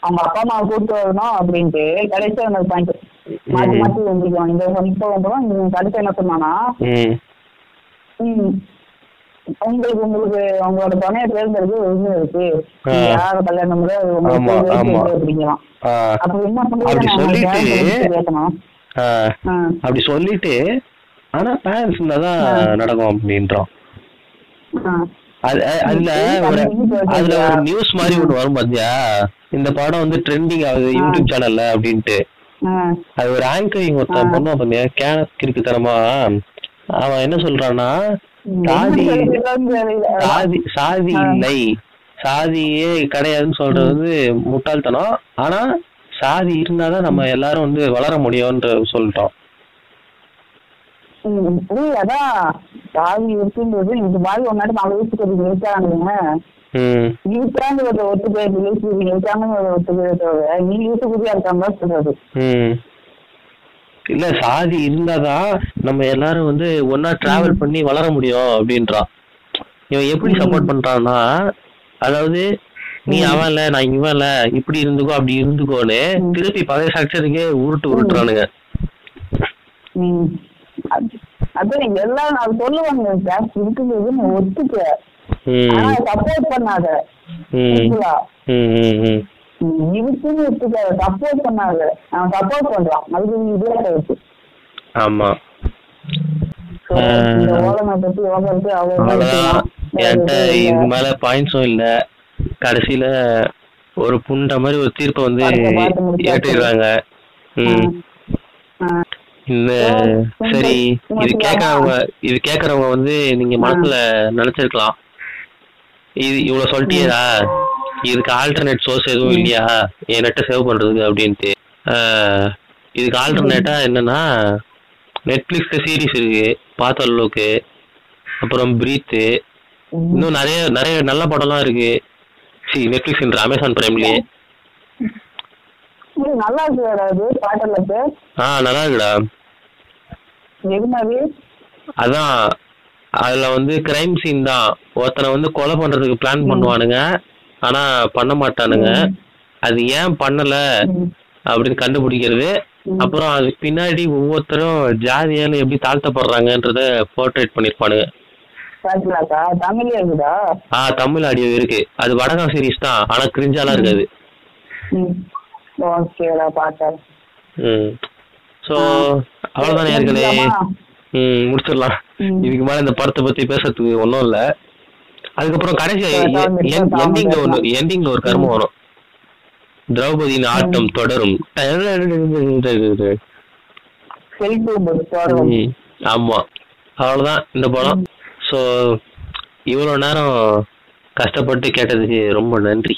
அவங்க அப்பா அம்மா கூப்பிட்டு வரணும் அப்படின்ட்டு கடைசியா அவனுக்கு பாயிண்ட் மாத்தி. மாத்தி வந்துருக்கான் இந்த இப்போ வந்துடும் கடைசி என்ன சொன்னானா உங்களுக்கு உங்களுக்கு உங்களோட துணையை தேர்ந்தெடுக்க உரிமை இருக்கு. யார கல்யாணம் அப்படிங்கிறான். ஆ, அப்ப என்ன அப்படி பண்றது சொல்லிட்டு- கேட்கணும் ஆ, ஆ. அப்படி சொல்லிட்டு ஆனா பேரண்ட்ஸ் இருந்தாதான் நடக்கும் அப்படின்றான். அதுல ஒரு அதுல ஒரு நியூஸ் மாதிரி ஒண்ணு வரும் பாத்தியா? இந்த படம் வந்து ட்ரெண்டிங் ஆகுது யூடியூப் சேனல்ல அப்படின்ட்டு. அது ஒரு ஆங்கரிங் ஒருத்தன் பண்ணுவான் பாத்தியா? கேன இருக்குத்தனமா அவன் என்ன சொல்றான்னா சாதி. சாதி சாதி. இல்லை. சாதியே கிடையாதுன்னு சொல்றது வந்து முட்டாள்தனம். ஆனா சாதி இருந்தாதான் நம்ம எல்லாரும் வந்து வளர முடியும்ன்ற சொல்லிட்டோம். அதான் சாதி இருக்குன்றது இந்த மாதிரி நாட்டு நாலு வயசுக்கு அது இருக்காங்க ம். இருக்காங்க ஒரு ஒத்து பேர் இருக்காங்க ஒரு ஒத்து பேர் தவிர நீ யூசுக்குதியா இருக்காங்க சொல்றது. ம். இல்ல சாதி இருந்தாதான் நம்ம எல்லாரும் வந்து ஒன்னா டிராவல் பண்ணி வளர முடியும் அப்படின்றான் இவன் எப்படி சப்போர்ட் பண்றான்னா அதாவது நீ அவன் இல்ல நான் இவன் இல்ல இப்படி இருந்துக்கோ அப்படி இருந்துக்கோன்னு திருப்பி பழைய ஸ்ட்ரக்சருக்கே உருட்டு உருட்டுறானுங்க. அதான் எல்லாம் நான் சொல்லுவாங்க ஜாஸ்தி இருக்குது ஒத்துக்க. ஆனா சப்போர்ட் பண்ணாத. இருக்குன்னு ஒத்துக்க சப்போர்ட் பண்ணாத. அவன் சப்போர்ட் பண்றான். அதுக்கு நீ இதே இருக்கு ஆமா. இது மேல பாயிண்ட்ஸும் இல்ல. கடைசியில ஒரு புண்ட மாதிரி ஒரு தீர்ப்பை வந்து. ஏற்றிடுறாங்க. சரி இது கேக்குறவங்க இது கேக்குறவங்க வந்து நீங்க மனசுல நினைச்சிருக்கலாம். இது இவ்வளவு சொல்லிட்டியேடா? இதுக்கு ஆல்டர்னேட் சோர்ஸ் எதுவும் இல்லையா? என் நெட்டை சேவ் பண்றதுக்கு அப்படின்ட்டு. இதுக்கு ஆல்டர்னேட்டா என்னன்னா நெட்ஃபிளிக்ஸ்ல சீரிஸ் இருக்கு பார்த்த அளவுக்கு. அப்புறம் பிரீத்து இன்னும் நிறைய நிறைய நல்ல படம்லாம் இருக்கு. சி நெட்ஃபிளிக்ஸ் அமேசான் பிரைம்லயே நல்லா இருக்கு அது பாட்டர்ல இருக்கு ஆ நல்லா இருக்குடா. அதான் அதுல வந்து கிரைம் சீன் தான். ஒருத்தனை வந்து கொலை பண்றதுக்கு பிளான் பண்ணுவானுங்க. ஆனா பண்ண மாட்டானுங்க. அது ஏன் பண்ணல? அப்படின்னு கண்டுபிடிக்கிறது. அப்புறம் அதுக்கு பின்னாடி ஒவ்வொருத்தரும் ஜாதியால எப்படி தாழ்த்தப்படுறாங்கன்றத போர்ட்ரேட் பண்ணிருப்பானுங்க. ஆ தமிழ் ஆடியோ இருக்கு. அது வடகம் சீரிஸ் தான். ஆனா கிரிஞ்சாலாம் இருக்காது. ஓகேடா பார்த்தேன் ம். ஸோ அவ்வளோதான் நேர்களே ம் முடிச்சிடலாம். இதுக்கு மேல இந்த படத்தை பத்தி பேசுறதுக்கு ஒன்றும் இல்ல. அதுக்கப்புறம் கடைசி எண்டிங்ல ஒன்று எண்டிங்ல ஒரு கர்மம் வரும். திரௌபதியின் ஆட்டம் தொடரும். ஆமா. அவ்வளவுதான் இந்த படம். ஸோ இவ்வளோ நேரம் கஷ்டப்பட்டு கேட்டதுக்கு ரொம்ப நன்றி.